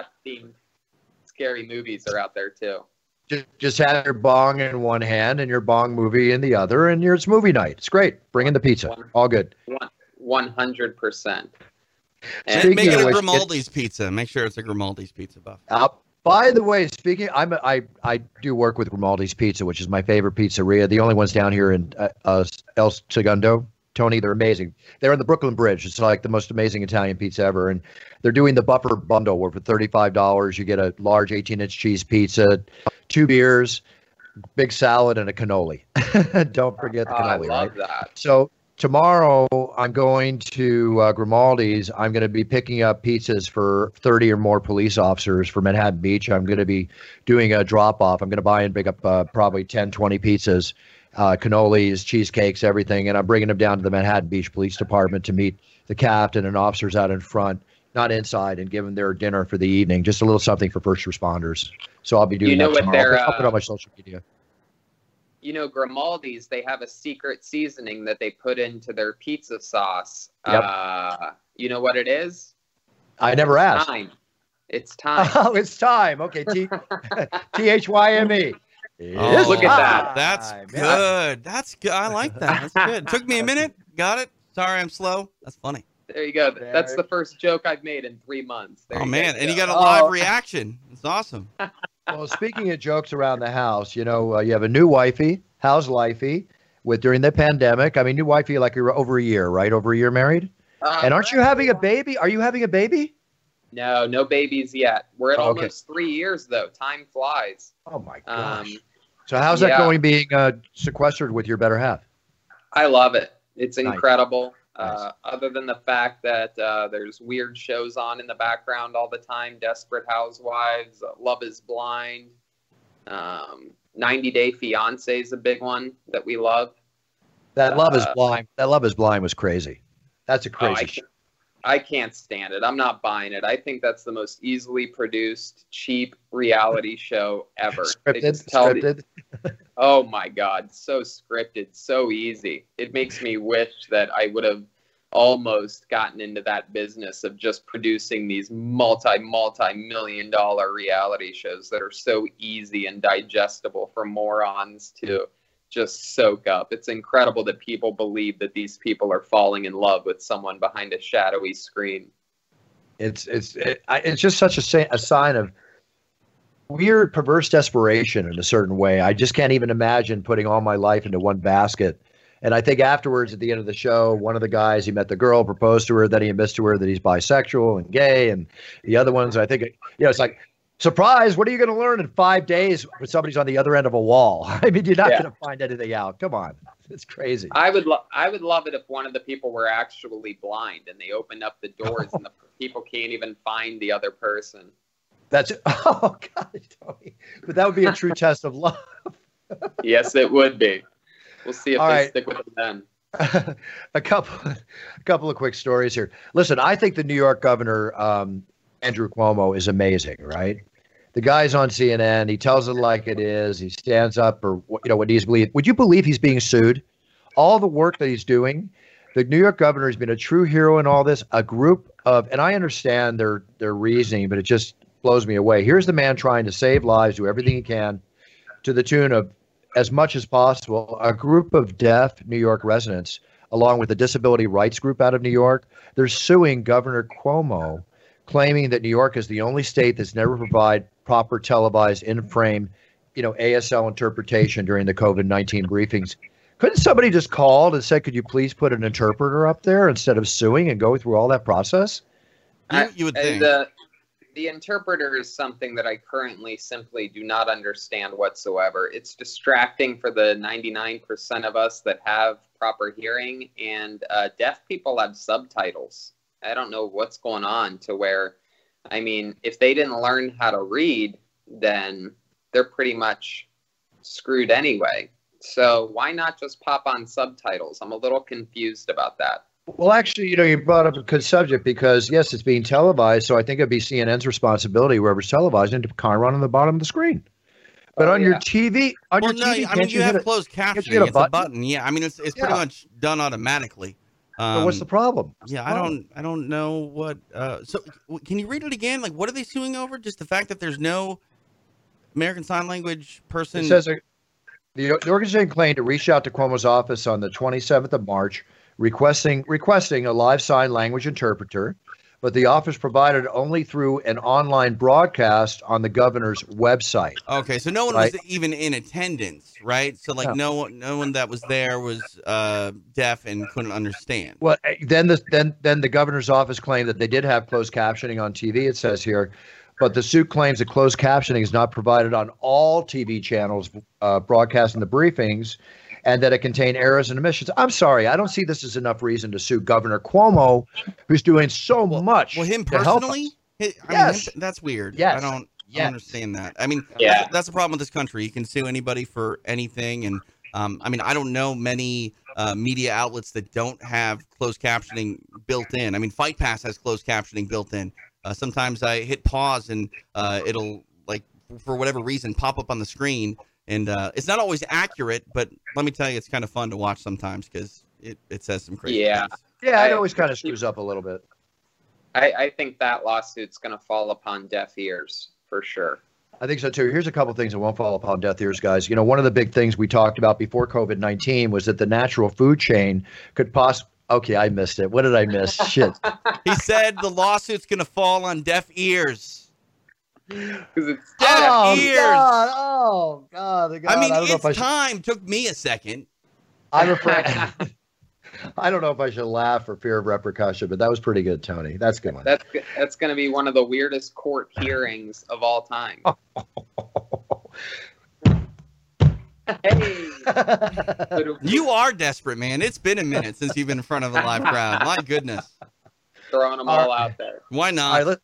scary movies are out there too. Just, just have your bong in one hand and your bong movie in the other, and your it's movie night. It's great. Bring in the pizza. All good. One hundred percent. And make it a Grimaldi's pizza. Make sure it's a Grimaldi's pizza buff. Uh, by the way, speaking, I'm a, I I do work with Grimaldi's Pizza, which is my favorite pizzeria. The only ones down here in uh, uh, El Segundo. Tony, they're amazing. They're on the Brooklyn Bridge. It's like the most amazing Italian pizza ever. And they're doing the buffer bundle where for $35 you get a large 18 inch cheese pizza, two beers, big salad, and a cannoli. Don't forget the cannoli, I love right? That. So tomorrow I'm going to uh, Grimaldi's. I'm going to be picking up pizzas for 30 or more police officers for Manhattan Beach. I'm going to be doing a drop off. I'm going to buy and pick up uh, probably 10, 20 pizzas uh, cannolis, cheesecakes, everything. And I'm bringing them down to the Manhattan Beach Police Department to meet the captain and officers out in front, not inside, and give them their dinner for the evening. Just a little something for first responders. So I'll be doing you know that tomorrow. I'll, I'll put on my social media. You know, Grimaldi's, they have a secret seasoning that they put into their pizza sauce. Yep. Uh, you know what it is? I never asked. Time. It's time. Oh, it's time. Okay. T H Y M E. Oh, look at that. That's good. That's good. I like that. That's good. Took me a minute. Got it. Sorry, I'm slow. That's funny. There you go. That's the first joke I've made in three months. There oh man, and you got a live oh. reaction. It's awesome. well, speaking of jokes around the house, you know, uh, you have a new wifey. How's lifey? With during the pandemic, I mean, new wifey like you're over a year, right? Over a year married. Uh, and aren't you having a baby? Are you having a baby? No, no babies yet. We're at oh, okay. almost three years though. Time flies. Oh my gosh. Um, so how's that going being uh, sequestered with your better half? I love it. It's incredible. Nice. Uh, other than the fact that uh, there's weird shows on in the background all the time, Desperate Housewives, Love Is Blind, um, 90 Day Fiance is a big one that we love. That Love Is uh, Blind. That Love Is Blind was crazy. That's a oh, crazy oh, show. I can't stand it. I'm not buying it. I think that's the most easily produced, cheap reality show ever. Scripted. scripted. oh my god, so scripted, so easy. It makes me wish that I would have almost gotten into that business of just producing these multi multi million dollar reality shows that are so easy and digestible for morons to just soak up. It's incredible that people believe that these people are falling in love with someone behind a shadowy screen. It's it's it, it's just such a, a sign of weird perverse desperation in a certain way. I just can't even imagine putting all my life into one basket. And I think afterwards, at the end of the show, one of the guys he met the girl, proposed to her, that he admits to her that he's bisexual and gay, and the other ones, I think, you know, it's like surprise, what are you going to learn in five days when somebody's on the other end of a wall? I mean, you're not yeah. going to find anything out. Come on. It's crazy. I would lo- I would love it if one of the people were actually blind and they opened up the doors and the people can't even find the other person. That's oh god, Tony. But that would be a true test of love. yes, it would be. We'll see if All they right. stick with it then. a couple, a couple of quick stories here. Listen, I think the New York governor um, Andrew Cuomo is amazing, right? The guy's on CNN. He tells it like it is. He stands up, or you know, what he's believed. Would you believe he's being sued? All the work that he's doing, the New York governor has been a true hero in all this. A group of, and I understand their their reasoning, but it just blows me away. Here's the man trying to save lives, do everything he can, to the tune of as much as possible. A group of deaf New York residents, along with a disability rights group out of New York, they're suing Governor Cuomo claiming that New York is the only state that's never provided proper televised in-frame, you know, ASL interpretation during the COVID-19 briefings. Couldn't somebody just called and said, "Could you please put an interpreter up there instead of suing and go through all that process?" You, you would think. The, the interpreter is something that I currently simply do not understand whatsoever. It's distracting for the 99% of us that have proper hearing, and uh, deaf people have subtitles. I don't know what's going on to where, I mean, if they didn't learn how to read, then they're pretty much screwed anyway. So why not just pop on subtitles? I'm a little confused about that. Well, actually, you know, you brought up a good subject because yes, it's being televised, so I think it'd be CNN's responsibility, whoever's televising, to kind of run on the bottom of the screen. But Oh, on yeah. your TV, on well, your no, TV, I mean can't you, have closed captioning. hit a it's a button? button. Yeah, I mean it's it's pretty Yeah. much done automatically. Um, So what's the problem? Yeah, I don't I don't know what. Uh, so can you read it again? Like, what are they suing over? Just the fact that there's no American Sign Language person. It says uh, the, the organization claimed to reach out to Cuomo's office on the 27th of March, requesting requesting a live sign language interpreter, but the office provided only through an online broadcast on the governor's website. Okay, so no one Right. was even in attendance, right? So like no one, no one that was there was uh, deaf and couldn't understand. Well, eh, then the then then the governor's office claimed that they did have closed captioning on TV. It says here, but the suit claims that closed captioning is not provided on all TV channels uh, broadcasting the briefings, and that it contained errors and omissions. I'm sorry, I don't see this as enough reason to sue Governor Cuomo, who's doing so much. Well, him to help us. personally, Hi- I Yes. mean, him- that's weird. Yes. I don't, I don't understand that. I mean, Yeah. that's, that's the problem with this country. You can sue anybody for anything, and um, I mean, I don't know many uh, media outlets that don't have closed captioning built in. I mean, Fight Pass has closed captioning built in. Uh, sometimes I hit pause and uh, it'll like for whatever reason pop up on the screen, and uh, it's not always accurate. But let me tell you, it's kind of fun to watch sometimes because it, it says some crazy Yeah. things. Yeah, it I- always kind of screws up a little bit. I, I think that lawsuit's going to fall upon deaf ears for sure. I think so too. Here's a couple things that won't fall upon deaf ears, guys. You know, one of the big things we talked about before COVID 19 was that the natural food chain could possibly. Okay, I missed it. What did I miss? Shit. He said the lawsuit's going to fall on deaf ears. Because it's Deaf oh, ears. God. Oh, God. Oh, God. I mean, don't it's if I should, time. Took me a second. I'm afraid. I don't know if I should laugh for fear of repercussion, but that was pretty good, Tony. That's a good one. That's that's going to be one of the weirdest court hearings of all time. hey, You are desperate, man. It's been a minute since you've been in front of a live crowd. My goodness. throwing them all out there. Why All not? right, li-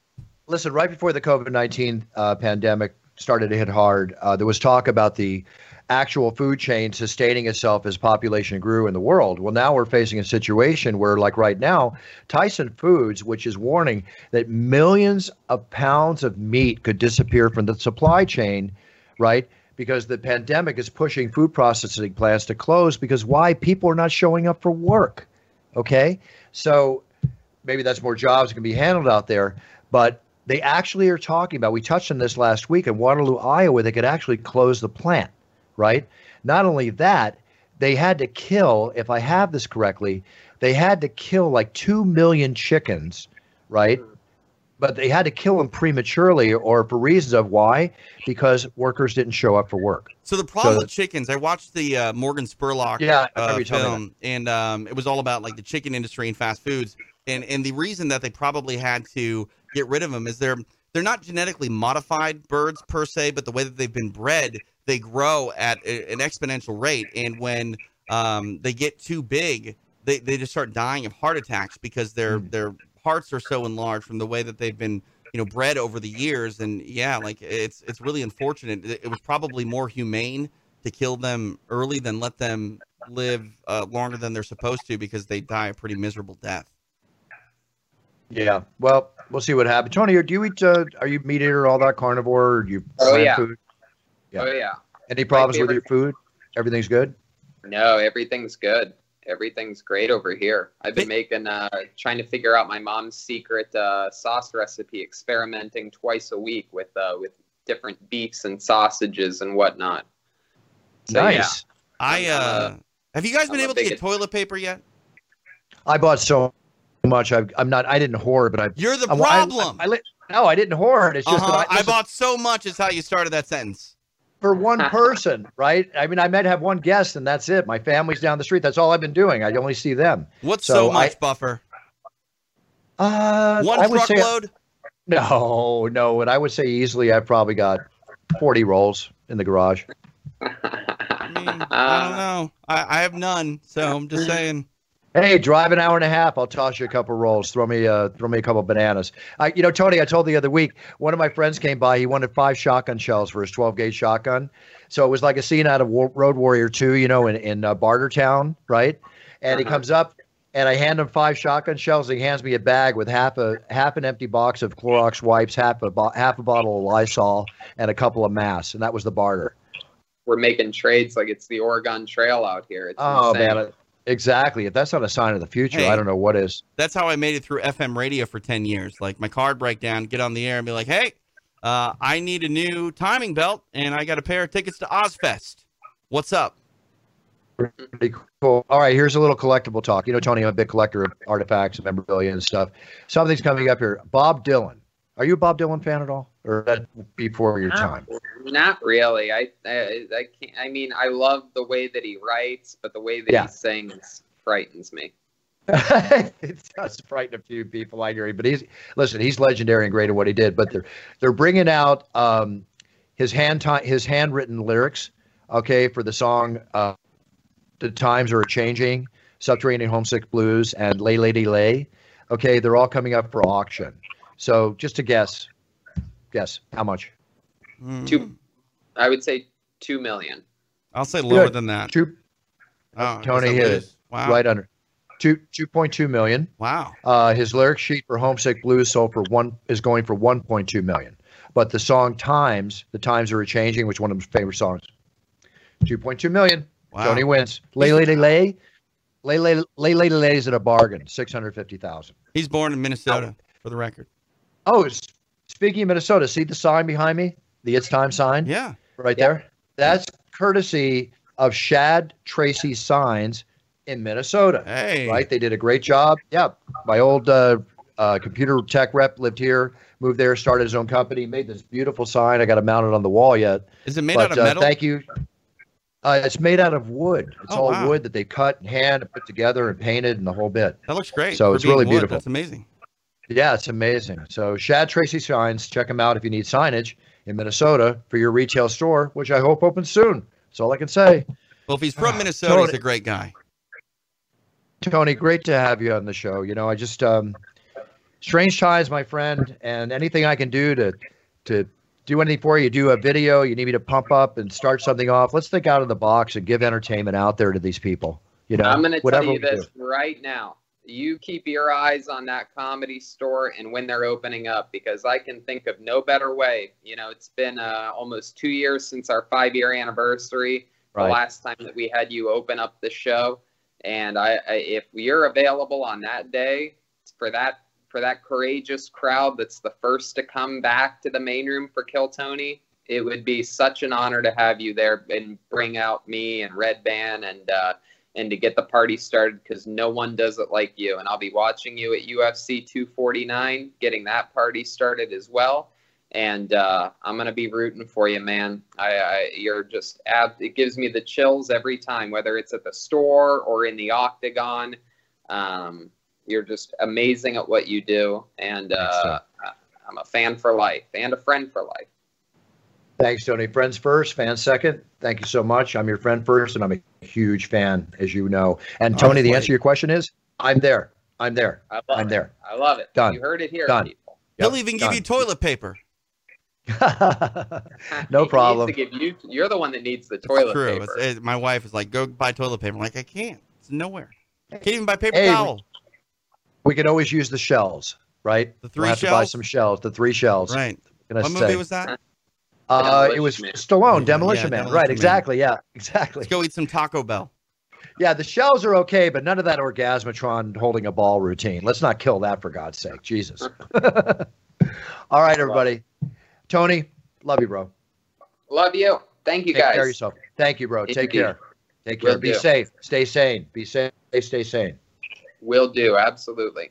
listen, right before the COVID 19 uh, pandemic started to hit hard, uh, there was talk about the actual food chain sustaining itself as population grew in the world. Well, now we're facing a situation where, like right now, Tyson Foods, which is warning that millions of pounds of meat could disappear from the supply chain, right? Because the pandemic is pushing food processing plants to close because why? People are not showing up for work. Okay. So maybe that's more jobs that can be handled out there. But they actually are talking about, we touched on this last week in Waterloo, Iowa, they could actually close the plant, right? Not only that, they had to kill, if I have this correctly, they had to kill like 2 million chickens, right? But they had to kill them prematurely or for reasons of why? Because workers didn't show up for work. So the problem So- with chickens, I watched the uh, Morgan Spurlock Yeah, uh, you telling me film, and um, it was all about like the chicken industry and fast foods. And and the reason that they probably had to get rid of them is they're they're not genetically modified birds per se, but the way that they've been bred, they grow at a- an exponential rate. And when um, they get too big, they, they just start dying of heart attacks because their Hmm. their hearts are so enlarged from the way that they've been you know bred over the years and yeah like it's it's really unfortunate it, it was probably more humane to kill them early than let them live uh, longer than they're supposed to because they die a pretty miserable death Yeah. Well, we'll see what happens. Tony, do you eat? Uh, are you meat eater, all that carnivore? Or do you Oh, yeah. food? Yeah. Oh yeah. Any problems with your food? Everything's good. No, everything's good. Everything's great over here. I've been making, uh, trying to figure out my mom's secret uh, sauce recipe, experimenting twice a week with uh, with different beefs and sausages and whatnot. So, yeah. nice. i I'm, uh uh, have you guys been I'm a able to get toilet paper yet I bought so much. I, I'm not. I didn't hoard, but I. you're the I- I- problem I, I, li- no, I didn't hoard. It's just uh-huh. that I, I bought so much is how you started that sentence for one person, right? I mean, I might have one guest and that's it. My family's down the street. That's all I've been doing. I only see them. What's so, so much I, buffer? Uh, one I truckload. Say, no, no, and I would say easily I've probably got forty rolls in the garage. I, mean, I don't know. I, I have none, so I'm just saying. Hey, drive an hour and a half. I'll toss you a couple rolls. Throw me, uh, throw me a couple bananas. I, you know, Tony, I told the other week, one of my friends came by. He wanted five shotgun shells for his 12 gauge shotgun. So it was like a scene out of War- Road Warrior 2, you know, in in uh, Bartertown, right? And uh-huh. he comes up, and I hand him five shotgun shells. And he hands me a bag with half a half an empty box of Clorox wipes, half a bo- half a bottle of Lysol, and a couple of masks. And that was the barter. We're making trades like it's the Oregon Trail out here. It's oh insane. man. Exactly. If that's not a sign of the future, hey, I don't know what is. That's how I made it through FM radio for 10 years. Like my card breakdown, get on the air and be like, hey, uh, I need a new timing belt and I got a pair of tickets to Ozzfest. What's up? Pretty cool. All right, here's a little collectible talk. You know, Tony, I'm a big collector of artifacts and memorabilia and stuff. Something's coming up here. Bob Dylan. Are you a Bob Dylan fan at all, or that before your time? Not really. I, I, I can't. I mean, I love the way that he writes, but the way that yeah. he sings frightens me. it does frighten a few people. I agree, but he's listen. He's legendary and great at what he did. But they're they're bringing out um, his hand t- his handwritten lyrics. Okay, for the song uh, "The Times Are Changing," "Subterranean Homesick Blues," and "Lay Lady Lay." Okay, they're all coming up for auction. So just to guess, guess how much? Two, I would say two million. I'll say lower Good. than that. Two. Oh, Tony hit it wow. right under two two point two million. Wow. Uh, his lyric sheet for "Homesick Blues" sold for one is going for one point two million, but the song "Times," the times are changing, which one of his favorite songs, two point two million. Wow. Tony wins. Lay lay lay lay lay lay lay lay is at a bargain, six hundred fifty thousand. He's born in Minnesota, for the record. Oh, speaking of Minnesota, see the sign behind me? The It's Time sign? Yeah. Right yeah. there? That's courtesy of Shad Tracy Signs in Minnesota. Hey. Right? They did a great job. Yeah. My old uh, uh, computer tech rep lived here, moved there, started his own company, made this beautiful sign. I got it mounted on the wall yet. Is it made but, out of uh, metal? Thank you. Uh, it's made out of wood. It's oh, all wow. wood that they cut and hand and put together and painted and the whole bit. That looks great. So it's really wood. beautiful. That's amazing. Yeah, it's amazing. So Shad Tracy Signs, check them out if you need signage in Minnesota for your retail store, which I hope opens soon. That's all I can say. Well, if he's from Minnesota, Tony, he's a great guy. Tony, great to have you on the show. You know, I just um, strange ties, my friend, and anything I can do to to do anything for you. Do a video, you need me to pump up and start something off. Let's think out of the box and give entertainment out there to these people. You know, I'm going to tell you this do. right now you keep your eyes on that comedy store and when they're opening up because I can think of no better way. You know, it's been uh, almost two years since our five year anniversary, right. the last time that we had you open up the show. And I, I, if you're available on that day for that for that courageous crowd that's the first to come back to the main room for Kill Tony, it would be such an honor to have you there and bring out me and Redban and uh, and to get the party started because no one does it like you. And I'll be watching you at UFC 249, getting that party started as well. And uh, I'm gonna be rooting for you, man. I, I you're just ab- it gives me the chills every time, whether it's at the store or in the octagon. Um, you're just amazing at what you do, and uh, I'm a fan for life and a friend for life. Thanks, Tony. Friends first, fans second. Thank you so much. I'm your friend first, and I'm a huge fan, as you know. And Tony, the answer to your question is, I'm there. I'm there. I'm it. there. I love it. Done. You heard it here, Done. people. He'll even Done. give you toilet paper. no problem. You, you're the one that needs the toilet true. paper. It, my wife is like, go buy toilet paper. I'm like, I can't. It's nowhere. I can't even buy paper hey, towel. We, we can always use the shells, right? The 3 we'll have shells. To buy some shells. The three shells. Right. What say. movie was that? Uh, it was Man. Stallone, Demolition yeah, Man. Demolition right, Man. exactly. Yeah, exactly. Let's go eat some Taco Bell. Yeah, the shells are okay, but none of that orgasmatron holding a ball routine. Let's not kill that for God's sake. Jesus. All right, everybody. Tony, love you, bro. Love you. Thank you, Take guys. Take care of yourself. Thank you, bro. Take care. Take care. Will Be do. safe. Stay sane. Be safe. Stay sane. Will do. Absolutely.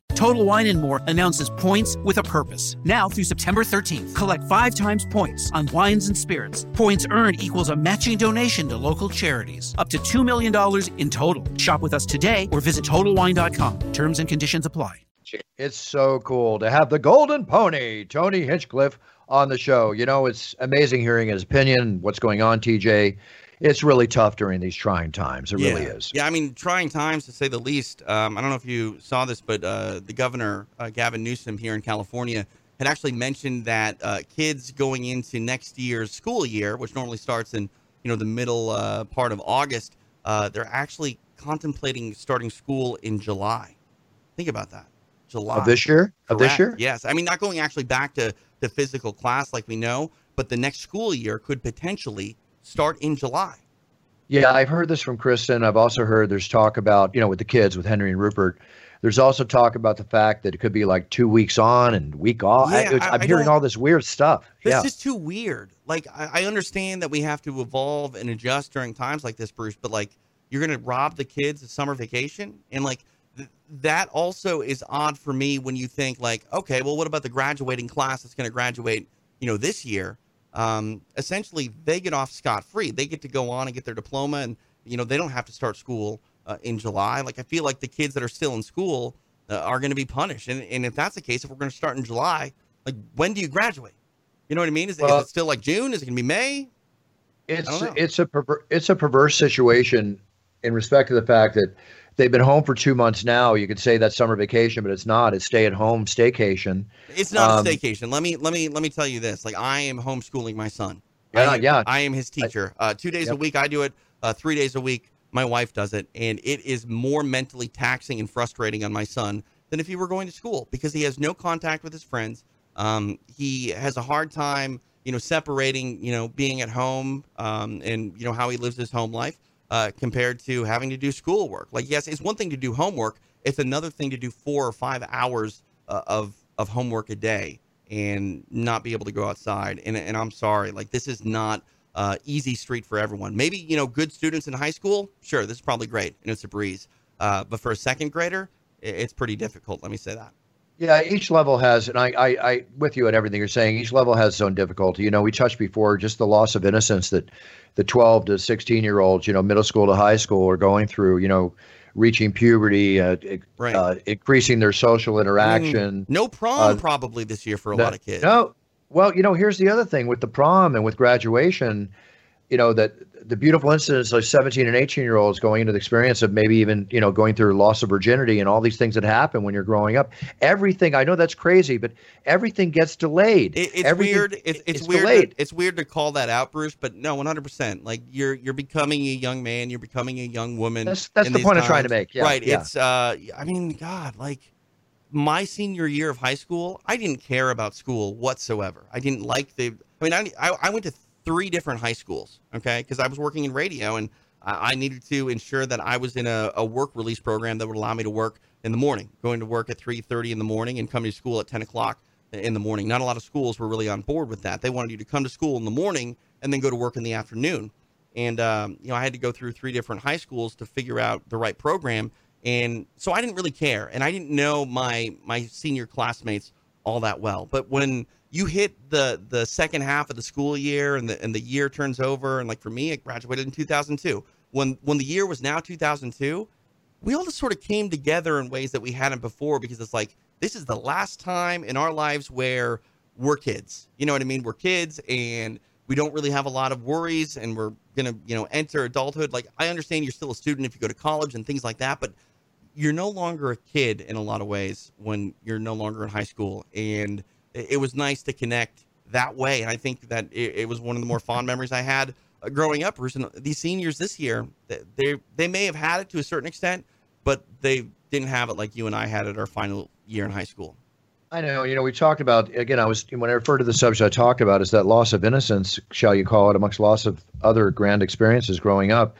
Total Wine and More announces points with a purpose. Now through September 13th, collect five times points on wines and spirits. Points earned equals a matching donation to local charities. Up to $2 million in total. Shop with us today or visit TotalWine.com. Terms and conditions apply. It's so cool to have the golden pony, Tony Hinchcliffe, on the show. You know, it's amazing hearing his opinion, what's going on, TJ it's really tough during these trying times. It yeah. really is. Yeah, I mean, trying times to say the least. Um, I don't know if you saw this, but uh, the governor, uh, Gavin Newsom, here in California, had actually mentioned that uh, kids going into next year's school year, which normally starts in you know the middle uh, part of August, uh, they're actually contemplating starting school in July. Think about that. July of this year. Correct. Of this year. Yes, I mean not going actually back to the physical class like we know, but the next school year could potentially start in July. Yeah, I've heard this from Kristen. I've also heard there's talk about, you know, with the kids, with Henry and Rupert. There's also talk about the fact that it could be like two weeks on and week off. Yeah, I, am hearing all this weird stuff. This yeah. is too weird. Like, I, I understand that we have to evolve and adjust during times like this, Bruce, but like, you're going to rob the kids of summer vacation. And like, th- that also is odd for me when you think, like, okay, well, what about the graduating class that's going to graduate, you know, this year? Um, essentially they get off scot free. They get to go on and get their diploma, and you know they don't have to start school uh, in July. Like I feel like the kids that are still in school uh, are going to be punished, and and if that's the case, if we're going to start in July, like when do you graduate? You know what I mean? Is, well, is it still like June? Is it going to be May? It's it's a perver- it's a perverse situation in respect to the fact that they've been home for two months now. You could say that's summer vacation, but it's not. It's stay at home staycation. It's not um, a staycation. Let me let me let me tell you this. Like I am homeschooling my son. Yeah, I am, yeah. I am his teacher. Uh, two days yep. a week I do it. Uh, three days a week my wife does it, and it is more mentally taxing and frustrating on my son than if he were going to school because he has no contact with his friends. Um, he has a hard time, you know, separating, you know, being at home um, and you know how he lives his home life uh, compared to having to do schoolwork. Like, yes, it's one thing to do homework; it's another thing to do four or five hours uh, of of homework a day and not be able to go outside. And and I'm sorry, like this is not uh, easy street for everyone. Maybe you know, good students in high school, sure, this is probably great and it's a breeze. Uh, but for a second grader, it's pretty difficult. Let me say that. Yeah, each level has, and I, I, I, with you at everything you're saying. Each level has its own difficulty. You know, we touched before just the loss of innocence that the 12 to 16 year olds, you know, middle school to high school are going through. You know, reaching puberty, uh, right. uh, increasing their social interaction. Mm, no prom uh, probably this year for a no, lot of kids. No, well, you know, here's the other thing with the prom and with graduation. You know that the beautiful incidents of 17 and 18 year olds going into the experience of maybe even you know going through loss of virginity and all these things that happen when you're growing up. Everything i know that's crazy but everything gets delayed. It, it's everything, weird. It's, it's, it's weird delayed. To, it's weird to call that out bruce but no 100% like you're you're becoming a young man. You're becoming a young woman that's, that's the point times. i'm trying to make. Yeah, right. yeah. it's uh i mean god like my senior year of high school i didn't care about school whatsoever. I didn't like the i mean i, I, I went to three different high schools, okay? Because I was working in radio and I needed to ensure that I was in a, a, work release program that would allow me to work in the morning, going to work at 3.30 in the morning and coming to school at 10 o'clock in the morning. Not a lot of schools were really on board with that. They wanted you to come to school in the morning and then go to work in the afternoon. And, um, you know, I had to go through three different high schools to figure out the right program. And so I didn't really care. And I didn't know my, my senior classmates all that well. But when you hit the the second half of the school year and the and the year turns over and like for me, I graduated in 2002. When when the year was now 2002, we all just sort of came together in ways that we hadn't before because it's like this is the last time in our lives where we're kids. You know what I mean? We're kids and we don't really have a lot of worries and we're going to, you know, enter adulthood. Like I understand you're still a student if you go to college and things like that, but you're no longer a kid in a lot of ways when you're no longer in high school and it was nice to connect that way. And I think that it, it was one of the more fond memories I had uh, growing up. Bruce, and these seniors this year, they they may have had it to a certain extent, but they didn't have it like you and I had it our final year in high school. I know. You know, we talked about again. I was when I referred to the subject, I talked about is that loss of innocence, shall you call it, amongst loss of other grand experiences growing up.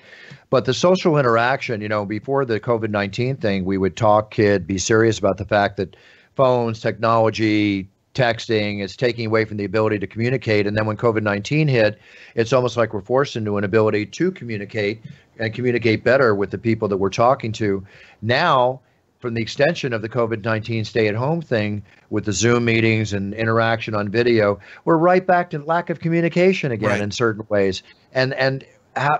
But the social interaction, you know, before the COVID nineteen thing, we would talk, kid, be serious about the fact that phones, technology, texting is taking away from the ability to communicate. And then when COVID nineteen hit, it's almost like we're forced into an ability to communicate and communicate better with the people that we're talking to. Now from the extension of the COVID 19 stay at home thing with the Zoom meetings and interaction on video, we're right back to lack of communication again right. in certain ways. And, and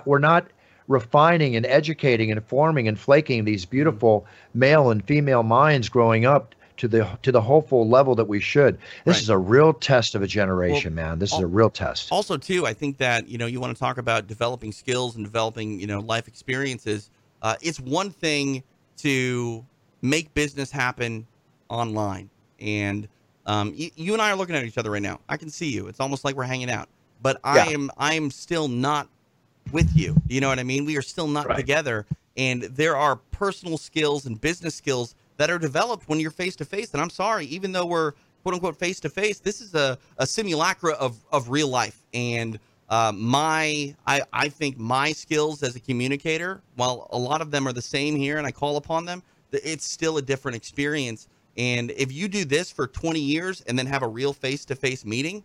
we're not refining and educating and forming and flaking these beautiful mm-hmm. male and female minds growing up to the to the hopeful level that we should. This right. is a real test of a generation, well, man. This al- is a real test. Also, too, I think that you know you want to talk about developing skills and developing you know life experiences. Uh, it's one thing to make business happen online. And um, you, you, and I are looking at each other right now. I can see you. It's almost like we're hanging out. But I yeah. am I am still not with you. You know what I mean? We are still not right. together. And there are personal skills and business skills that are developed when you're face to face. And I'm sorry, even though we're quote unquote face to face, this is a, a simulacra of, of real life. And uh, my I, I think my skills as a communicator, while a lot of them are the same here and I call upon them, it's still a different experience. And if you do this for 20 years and then have a real face to face meeting,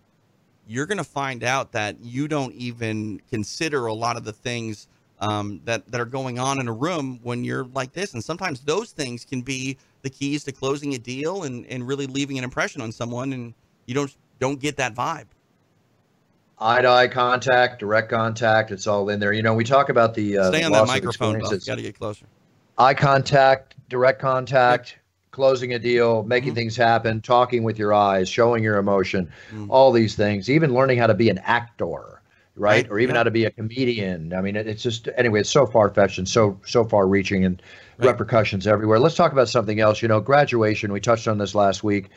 you're going to find out that you don't even consider a lot of the things um, that, that are going on in a room when you're like this. And sometimes those things can be the keys to closing a deal and, and really leaving an impression on someone. And you don't, don't get that vibe. Eye to eye contact, direct contact, it's all in there. You know, we talk about the. Uh, Stay on that microphone. Got to get closer eye contact, direct contact, closing a deal, making mm-hmm. things happen, talking with your eyes, showing your emotion, mm-hmm. all these things, even learning how to be an actor, right? Or even yeah. how to be a comedian. I mean, it, it's just anyway, it's so far fetched and so so far reaching and right. repercussions everywhere. Let's talk about something else. You know, graduation. We touched on this last week.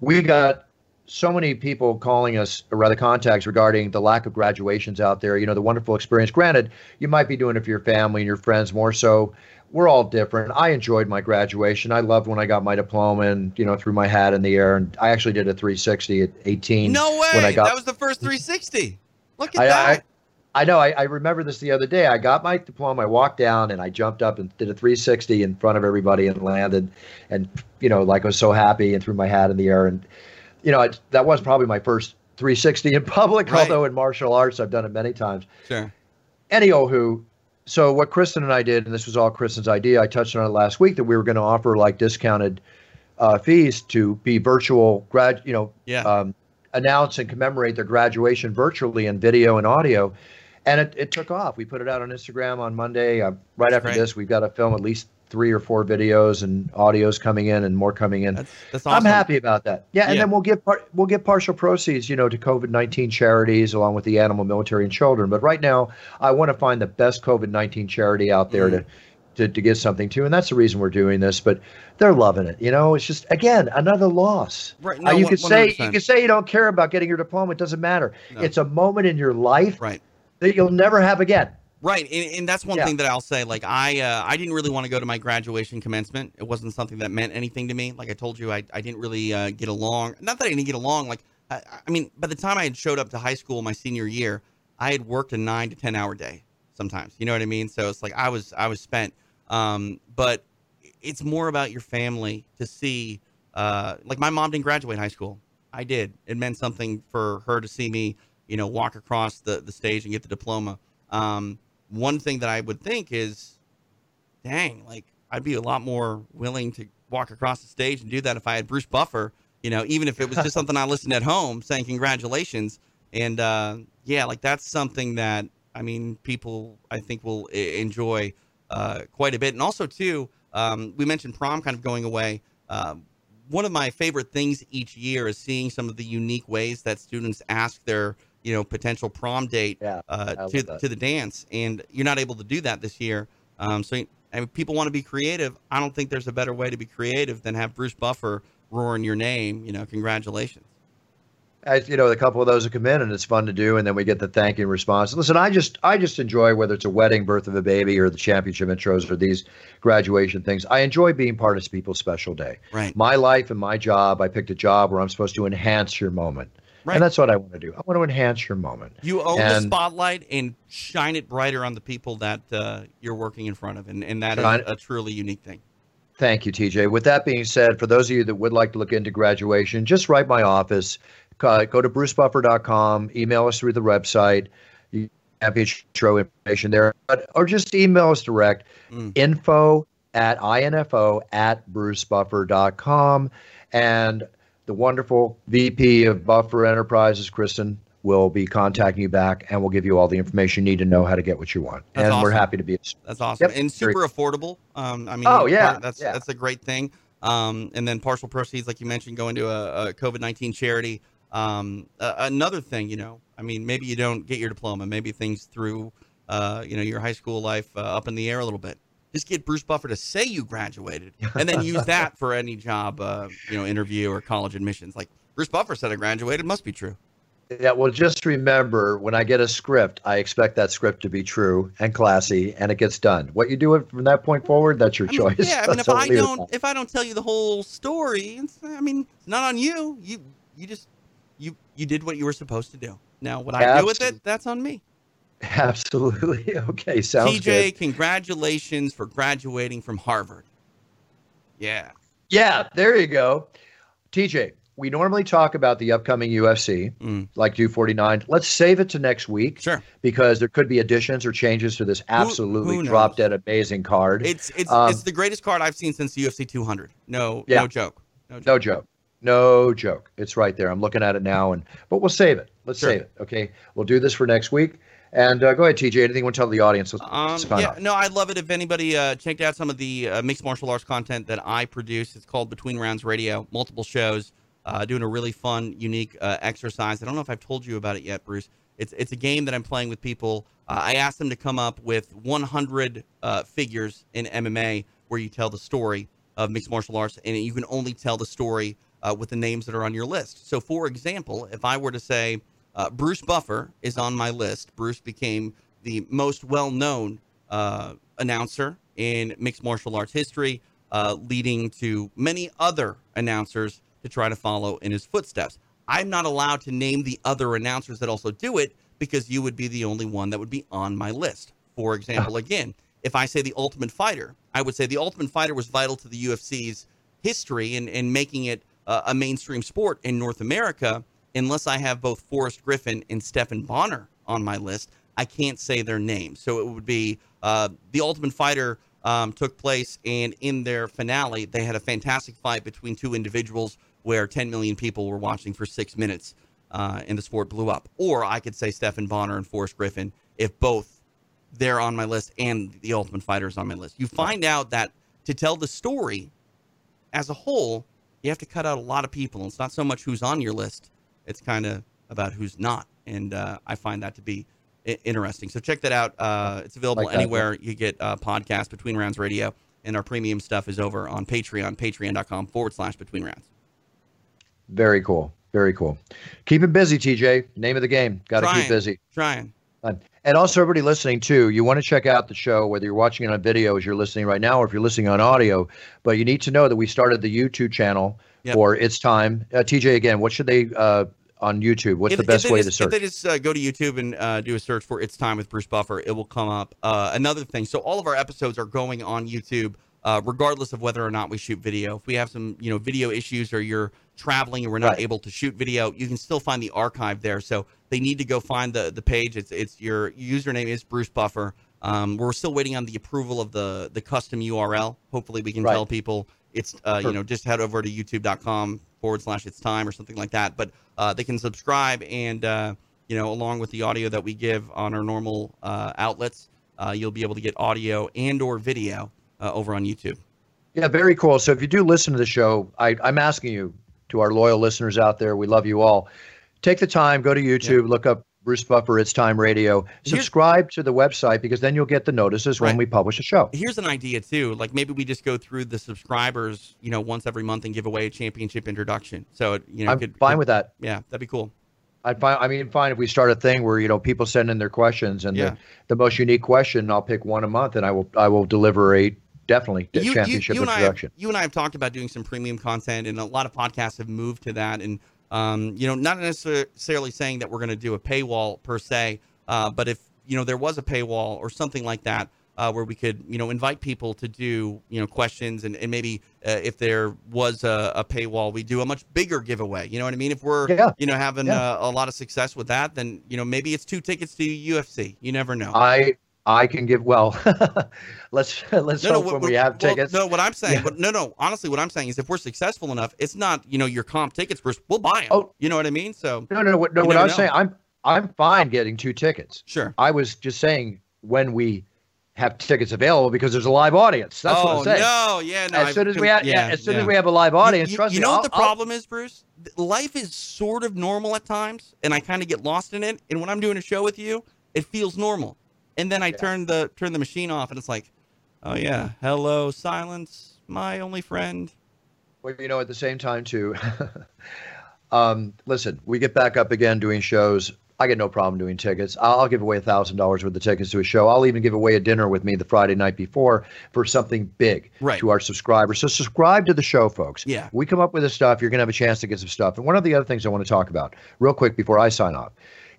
We got so many people calling us, or rather contacts regarding the lack of graduations out there. You know, the wonderful experience. Granted, you might be doing it for your family and your friends more so. We're all different. I enjoyed my graduation. I loved when I got my diploma and you know threw my hat in the air. And I actually did a 360 at 18. No way! When I got, that was the first 360. Look at I, that. I, I know. I, I remember this the other day. I got my diploma. I walked down and I jumped up and did a 360 in front of everybody and landed, and you know, like I was so happy and threw my hat in the air and you know, that was probably my first 360 in public, right. although in martial arts I've done it many times. Sure. Anywho, so what Kristen and I did, and this was all Kristen's idea, I touched on it last week that we were going to offer like discounted uh, fees to be virtual grad, you know, yeah. um, announce and commemorate their graduation virtually in video and audio. And it, it took off. We put it out on Instagram on Monday. Uh, right after this, we've got to film at least three or four videos and audios coming in and more coming in. That's, that's awesome. I'm happy about that. Yeah, and yeah. then we'll give par- we'll give partial proceeds, you know, to COVID nineteen charities along with the animal, military, and children. But right now, I want to find the best COVID nineteen charity out there mm. to. To, to get something to, and that's the reason we're doing this. But they're loving it. You know, it's just again another loss. Right. No, uh, you could say you could say you don't care about getting your diploma. It doesn't matter. No. It's a moment in your life right. that you'll never have again. Right, and, and that's one yeah. thing that I'll say. Like I, uh, I didn't really want to go to my graduation commencement. It wasn't something that meant anything to me. Like I told you, I, I didn't really uh, get along. Not that I didn't get along. Like I, I mean, by the time I had showed up to high school my senior year, I had worked a nine to ten hour day sometimes. You know what I mean? So it's like I was, I was spent. Um, but it's more about your family to see. Uh, like my mom didn't graduate high school. I did. It meant something for her to see me, you know, walk across the the stage and get the diploma. Um, one thing that I would think is, dang, like I'd be a lot more willing to walk across the stage and do that if I had Bruce Buffer, you know, even if it was just something I listened at home saying congratulations. And uh, yeah, like that's something that I mean, people I think will enjoy quite a bit. And also, too, um, we mentioned prom kind of going away. Um, one of my favorite things each year is seeing some of the unique ways that students ask their you know potential prom date yeah, uh, to to the dance, and you're not able to do that this year. Um, so I mean, people want to be creative. I don't think there's a better way to be creative than have Bruce Buffer roaring your name. You know, congratulations. As you know, a couple of those have come in, and it's fun to do, and then we get the thank you response. Listen, I just I just enjoy whether it's a wedding, birth of a baby, or the championship intros, or these graduation things. I enjoy being part of people's special day. Right. My life and my job. I picked a job where I'm supposed to enhance your moment. Right. And that's what I want to do. I want to enhance your moment. You own and, the spotlight and shine it brighter on the people that uh, you're working in front of, and, and that is a truly unique thing. Thank you, TJ. With that being said, for those of you that would like to look into graduation, just write my office uh, go to brucebuffer.com, email us through the website. You have intro information there, but, or just email us direct mm. info at info at brucebuffer.com. And the wonderful VP of Buffer Enterprises, Kristen, will be contacting you back and we'll give you all the information you need to know how to get what you want. That's and awesome. we're happy to be. That's awesome. Yep. And super affordable. Um, I mean, oh, yeah. That's, yeah. that's a great thing. Um, and then partial proceeds, like you mentioned, going to a, a COVID 19 charity. Um, uh, another thing, you know, I mean, maybe you don't get your diploma, maybe things through, uh, you know, your high school life uh, up in the air a little bit. Just get Bruce Buffer to say you graduated, and then use that for any job, uh, you know, interview or college admissions. Like Bruce Buffer said I graduated, must be true. Yeah, well, just remember when I get a script, I expect that script to be true and classy, and it gets done. What you do from that point forward, that's your I mean, choice. Yeah, I mean, if I don't, if I don't tell you the whole story, I mean, it's not on you. You, you just you did what you were supposed to do. Now, what I do with it, that's on me. Absolutely. Okay, sounds TJ, good. TJ, congratulations for graduating from Harvard. Yeah. Yeah, there you go. TJ, we normally talk about the upcoming UFC, mm. like 249. Let's save it to next week. Sure. Because there could be additions or changes to this absolutely who, who drop dead amazing card. It's it's um, it's the greatest card I've seen since the UFC 200. No, yeah. no joke. No joke. No joke. No joke. It's right there. I'm looking at it now, and but we'll save it. Let's sure. save it. Okay. We'll do this for next week. And uh, go ahead, TJ. Anything you want to tell the audience? Um, yeah, no, I'd love it if anybody uh, checked out some of the uh, mixed martial arts content that I produce. It's called Between Rounds Radio, multiple shows, uh, doing a really fun, unique uh, exercise. I don't know if I've told you about it yet, Bruce. It's it's a game that I'm playing with people. Uh, I asked them to come up with 100 figures in MMA where you tell the story of mixed martial arts, and you can only tell the story uh, with the names that are on your list. So, for example, if I were to say uh, Bruce Buffer is on my list, Bruce became the most well known uh, announcer in mixed martial arts history, uh, leading to many other announcers to try to follow in his footsteps. I'm not allowed to name the other announcers that also do it because you would be the only one that would be on my list. For example, again, if I say the Ultimate Fighter, I would say the Ultimate Fighter was vital to the UFC's history and, and making it uh, a mainstream sport in North America unless I have both Forrest Griffin and Stephan Bonnar on my list. I can't say their names. So it would be uh, the Ultimate Fighter um, took place, and in their finale, they had a fantastic fight between two individuals where 10 million people were watching for six minutes, uh, and the sport blew up. Or I could say Stephan Bonnar and Forrest Griffin if both they're on my list and the Ultimate Fighter is on my list. You find out that to tell the story as a whole, you have to cut out a lot of people. It's not so much who's on your list; it's kind of about who's not. And uh, I find that to be I- interesting. So check that out. Uh, it's available like anywhere you get uh, podcasts. Between Rounds Radio, and our premium stuff is over on Patreon, Patreon.com forward slash Between Rounds. Very cool. Very cool. Keep it busy, TJ. Name of the game. Got to keep busy. Trying. And also, everybody listening too, you want to check out the show, whether you're watching it on video as you're listening right now, or if you're listening on audio. But you need to know that we started the YouTube channel yep. for It's Time. Uh, TJ, again, what should they uh, on YouTube? What's if, the best way just, to search? If they just uh, go to YouTube and uh, do a search for It's Time with Bruce Buffer, it will come up. Uh, another thing, so all of our episodes are going on YouTube. Uh, regardless of whether or not we shoot video. If we have some, you know, video issues or you're traveling and we're not right. able to shoot video, you can still find the archive there. So they need to go find the the page. It's it's your username is Bruce Buffer. Um, we're still waiting on the approval of the the custom URL. Hopefully, we can right. tell people it's uh, you know just head over to YouTube.com forward slash it's time or something like that. But uh, they can subscribe and uh, you know along with the audio that we give on our normal uh, outlets, uh, you'll be able to get audio and or video uh, over on YouTube. Yeah, very cool. So if you do listen to the show, I, I'm asking you to our loyal listeners out there, we love you all take the time, go to YouTube, yeah. look up Bruce Buffer, It's Time Radio. Subscribe here's, to the website because then you'll get the notices right. when we publish a show. Here's an idea too. Like maybe we just go through the subscribers, you know, once every month and give away a championship introduction. So you know, I'm could, fine could, with that. Yeah, that'd be cool. I'd find, I mean, fine if we start a thing where you know people send in their questions and yeah. the, the most unique question, I'll pick one a month and I will I will deliver a definitely you, championship you, you introduction. And I have, you and I have talked about doing some premium content, and a lot of podcasts have moved to that. And um, you know, not necessarily saying that we're going to do a paywall per se, uh, but if you know there was a paywall or something like that. Uh, where we could, you know, invite people to do, you know, questions and, and maybe uh, if there was a, a, paywall, we do a much bigger giveaway. You know what I mean? If we're, yeah. you know, having yeah. a, a, lot of success with that, then, you know, maybe it's two tickets to UFC. You never know. I I can give well. let's let's no, hope no, when we have well, tickets. No, what I'm saying, yeah. but no, no. Honestly, what I'm saying is, if we're successful enough, it's not you know your comp tickets. First, we'll buy them. Oh, you know what I mean? So no, no, no. What, no, what I was saying, I'm I'm fine getting two tickets. Sure. I was just saying when we have tickets available because there's a live audience. That's oh, what I'm oh, saying. No, yeah, no. As soon as we have, yeah, as soon yeah. as we have a live audience, you, trust you me. You know I'll, what the I'll, problem is, Bruce? Life is sort of normal at times, and I kind of get lost in it. And when I'm doing a show with you, it feels normal and then I yeah. turn the turn the machine off, and it's like, oh yeah, hello, silence, my only friend. Well, you know, at the same time too. um, listen, we get back up again doing shows. I get no problem doing tickets. I'll, give away a thousand dollars worth of tickets to a show. I'll even give away a dinner with me the Friday night before for something big right. to our subscribers. So subscribe to the show, folks. Yeah, we come up with this stuff. You're gonna have a chance to get some stuff. And one of the other things I want to talk about real quick before I sign off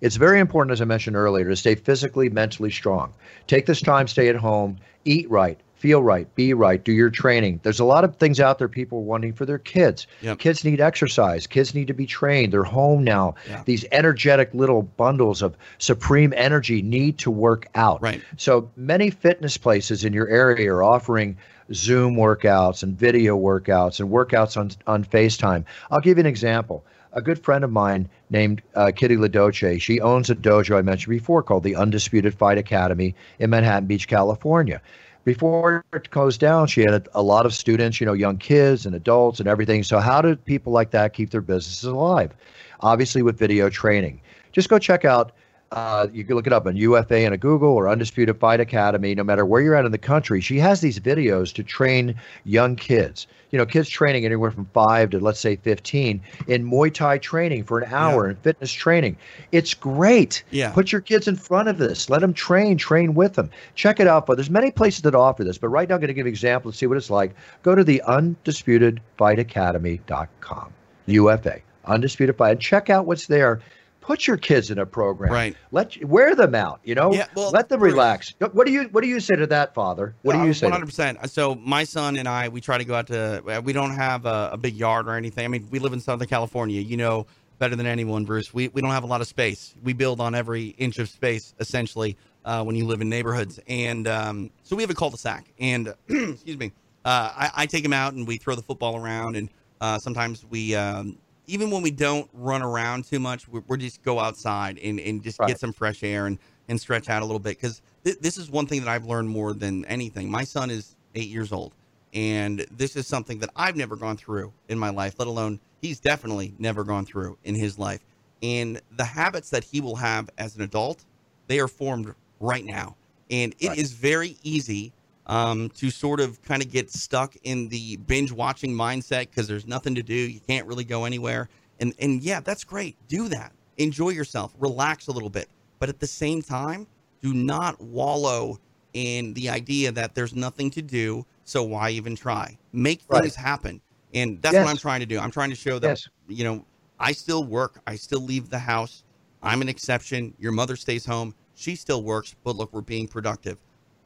it's very important, as I mentioned earlier, to stay physically, mentally strong. Take this time, stay at home, eat right, feel right, be right, do your training. There's a lot of things out there people are wanting for their kids. Yep. Kids need exercise. Kids need to be trained. They're home now. Yeah. These energetic little bundles of supreme energy need to work out. Right. So many fitness places in your area are offering Zoom workouts and video workouts and workouts on, on FaceTime. I'll give you an example a good friend of mine named uh, Kitty Ladoce. She owns a dojo I mentioned before called the Undisputed Fight Academy in Manhattan Beach, California. Before it closed down, she had a, a lot of students, you know, young kids and adults and everything. So, how do people like that keep their businesses alive? Obviously, with video training. Just go check out uh, you can look it up on UFA and a Google or Undisputed Fight Academy. No matter where you're at in the country, she has these videos to train young kids. You know, kids training anywhere from five to let's say 15 in Muay Thai training for an hour yeah. and fitness training. It's great. Yeah. Put your kids in front of this. Let them train. Train with them. Check it out. But there's many places that offer this. But right now, I'm going to give an example and see what it's like. Go to the UndisputedFightAcademy.com. UFA. Undisputed Fight. And check out what's there put your kids in a program. Right. Let wear them out. You know. Yeah, well, let them relax. What do you What do you say to that, Father? What do you say? One hundred percent. So my son and I, we try to go out to. We don't have a, a, big yard or anything. I mean, we live in Southern California. You know better than anyone, Bruce. We we don't have a lot of space. We build on every inch of space essentially uh, when you live in neighborhoods, and um, so we have a cul-de-sac. And excuse me, uh, I, I, take him out and we throw the football around, and uh, sometimes we um, even when we don't run around too much, we're, we're just go outside and, and just right. get some fresh air and, and stretch out a little bit. Because th- this is one thing that I've learned more than anything. My son is eight years old, and this is something that I've never gone through in my life, let alone he's definitely never gone through in his life. And the habits that he will have as an adult, they are formed right now. And it right. is very easy um, to sort of kind of get stuck in the binge watching mindset because there's nothing to do. You can't really go anywhere. And, and yeah, that's great. Do that. Enjoy yourself. Relax a little bit. But at the same time, do not wallow in the idea that there's nothing to do. So why even try? Make things right. happen. And that's yes. what I'm trying to do. I'm trying to show that, yes. you know, I still work. I still leave the house. I'm an exception. Your mother stays home. She still works. But look, we're being productive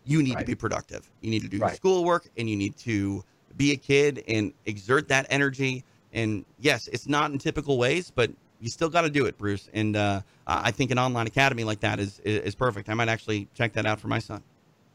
you need right. to be productive. You need to do right. schoolwork and you need to be a kid and exert that energy. And yes, it's not in typical ways, but you still got to do it, Bruce. And uh, I think an online academy like that is, is perfect. I might actually check that out for my son.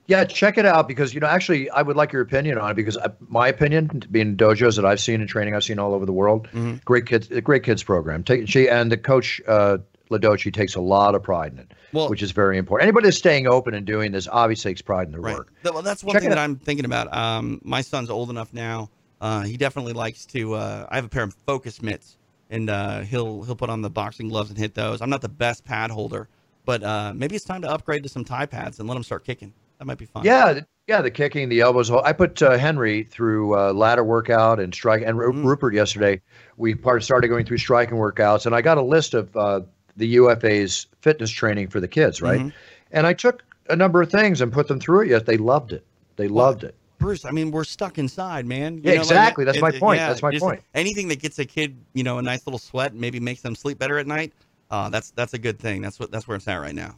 Yeah, check it out because you know actually I would like your opinion on it because uh, my opinion, being dojos that I've seen and training I've seen all over the world, mm-hmm. great kids, great kids program. Take she and the coach uh, Ladoci takes a lot of pride in it, well, which is very important. Anybody that's staying open and doing this obviously takes pride in their right. work. Well, that's one Check thing that I'm thinking about. Um, my son's old enough now. Uh, he definitely likes to. Uh, I have a pair of focus mitts and uh, he'll he'll put on the boxing gloves and hit those. I'm not the best pad holder, but uh, maybe it's time to upgrade to some Thai pads and let him start kicking. That might be fun. Yeah, yeah, the kicking, the elbows. I put uh, Henry through uh, ladder workout and strike, and mm. Rupert yesterday. We part started going through striking workouts, and I got a list of uh, the UFA's fitness training for the kids, right? Mm-hmm. And I took a number of things and put them through it. Yes, they loved it. They loved it. Bruce, I mean, we're stuck inside, man. You yeah, know, exactly. Like, That's it, my point. Yeah, that's my point. Anything that gets a kid, you know, a nice little sweat, maybe makes them sleep better at night. Uh, that's that's a good thing. That's what that's where it's at right now.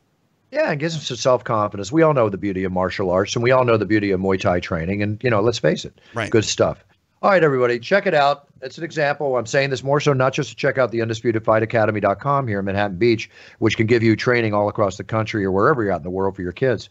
Yeah, it gives them some self confidence. We all know the beauty of martial arts, and we all know the beauty of Muay Thai training. And you know, let's face it, right. good stuff. All right, everybody, check it out. It's an example. I'm saying this more so not just to check out the undisputedfightacademy.com here in Manhattan Beach, which can give you training all across the country or wherever you're at in the world for your kids.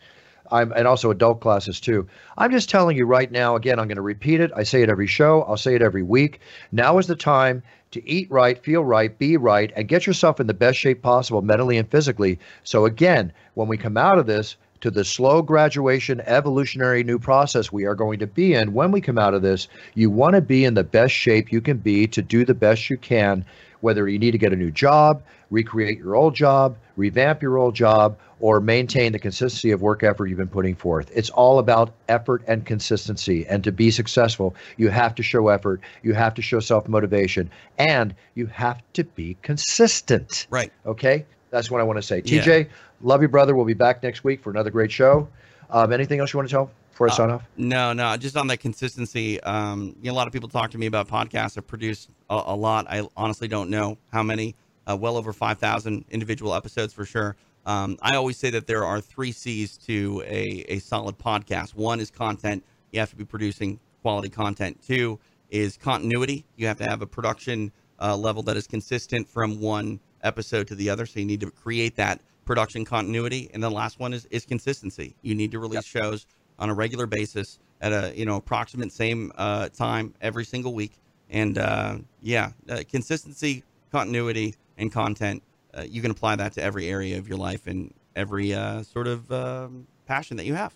I'm, and also adult classes too. I'm just telling you right now, again, I'm going to repeat it. I say it every show, I'll say it every week. Now is the time to eat right, feel right, be right, and get yourself in the best shape possible mentally and physically. So, again, when we come out of this, to the slow graduation, evolutionary new process we are going to be in when we come out of this, you want to be in the best shape you can be to do the best you can, whether you need to get a new job, recreate your old job, revamp your old job, or maintain the consistency of work effort you've been putting forth. It's all about effort and consistency. And to be successful, you have to show effort, you have to show self motivation, and you have to be consistent. Right. Okay? That's what I want to say. TJ, yeah. love you, brother. We'll be back next week for another great show. Um, anything else you want to tell before I uh, sign off? No, no. Just on that consistency. Um, you know, a lot of people talk to me about podcasts. I've produced a, a lot. I honestly don't know how many. Uh, well over 5,000 individual episodes for sure. Um, I always say that there are three C's to a, a solid podcast. One is content. You have to be producing quality content. Two is continuity. You have to have a production uh, level that is consistent from one episode to the other. So you need to create that production continuity. And the last one is, is consistency. You need to release yep. shows on a regular basis at a you know approximate same uh, time every single week. And uh, yeah, uh, consistency, continuity, and content. Uh, you can apply that to every area of your life and every uh, sort of um, passion that you have.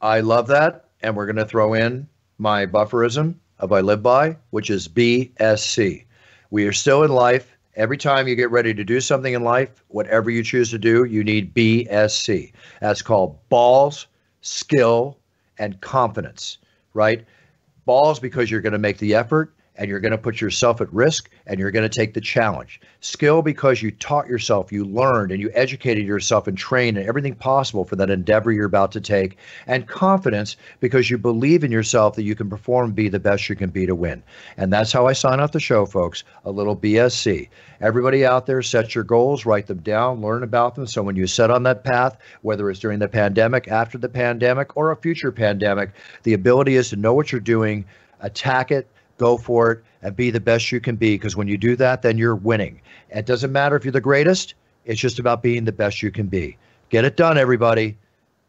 I love that, and we're going to throw in my bufferism of I live by, which is BSC. We are still in life Every time you get ready to do something in life, whatever you choose to do, you need BSC. That's called balls, skill, and confidence, right? Balls because you're going to make the effort and you're going to put yourself at risk and you're going to take the challenge. Skill because you taught yourself, you learned, and you educated yourself and trained and everything possible for that endeavor you're about to take. And confidence because you believe in yourself that you can perform be the best you can be to win. And that's how I sign off the show, folks. A little BSC. Everybody out there, set your goals, write them down, learn about them. So when you set on that path, whether it's during the pandemic, after the pandemic, or a future pandemic, the ability is to know what you're doing, attack it, go for it and be the best you can be because when you do that then you're winning. It doesn't matter if you're the greatest it's just about being the best you can be. Get it done everybody.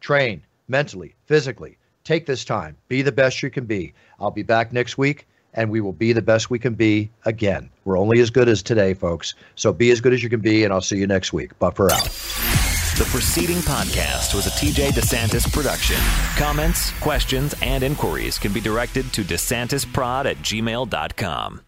Train mentally physically. Take this time. Be the best you can be. I'll be back next week and we will be the best we can be again. We're only as good as today folks. So be as good as you can be and i'll see you next week. Buffer out the preceding podcast was a TJ DeSantis production. Comments, questions, and inquiries can be directed to DeSantisProd at gmail.com.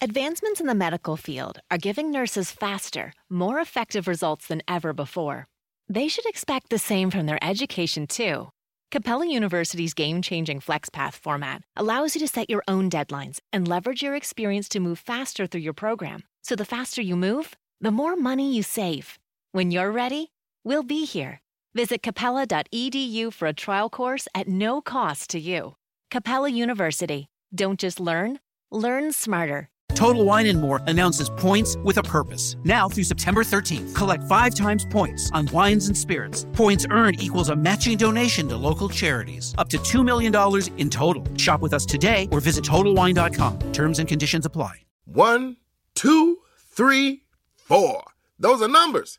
Advancements in the medical field are giving nurses faster, more effective results than ever before. They should expect the same from their education, too. Capella University's game changing FlexPath format allows you to set your own deadlines and leverage your experience to move faster through your program. So the faster you move, the more money you save. When you're ready, we'll be here. Visit capella.edu for a trial course at no cost to you. Capella University. Don't just learn, learn smarter. Total Wine and More announces points with a purpose. Now through September 13th, collect five times points on wines and spirits. Points earned equals a matching donation to local charities. Up to $2 million in total. Shop with us today or visit TotalWine.com. Terms and conditions apply. One, two, three, four. Those are numbers.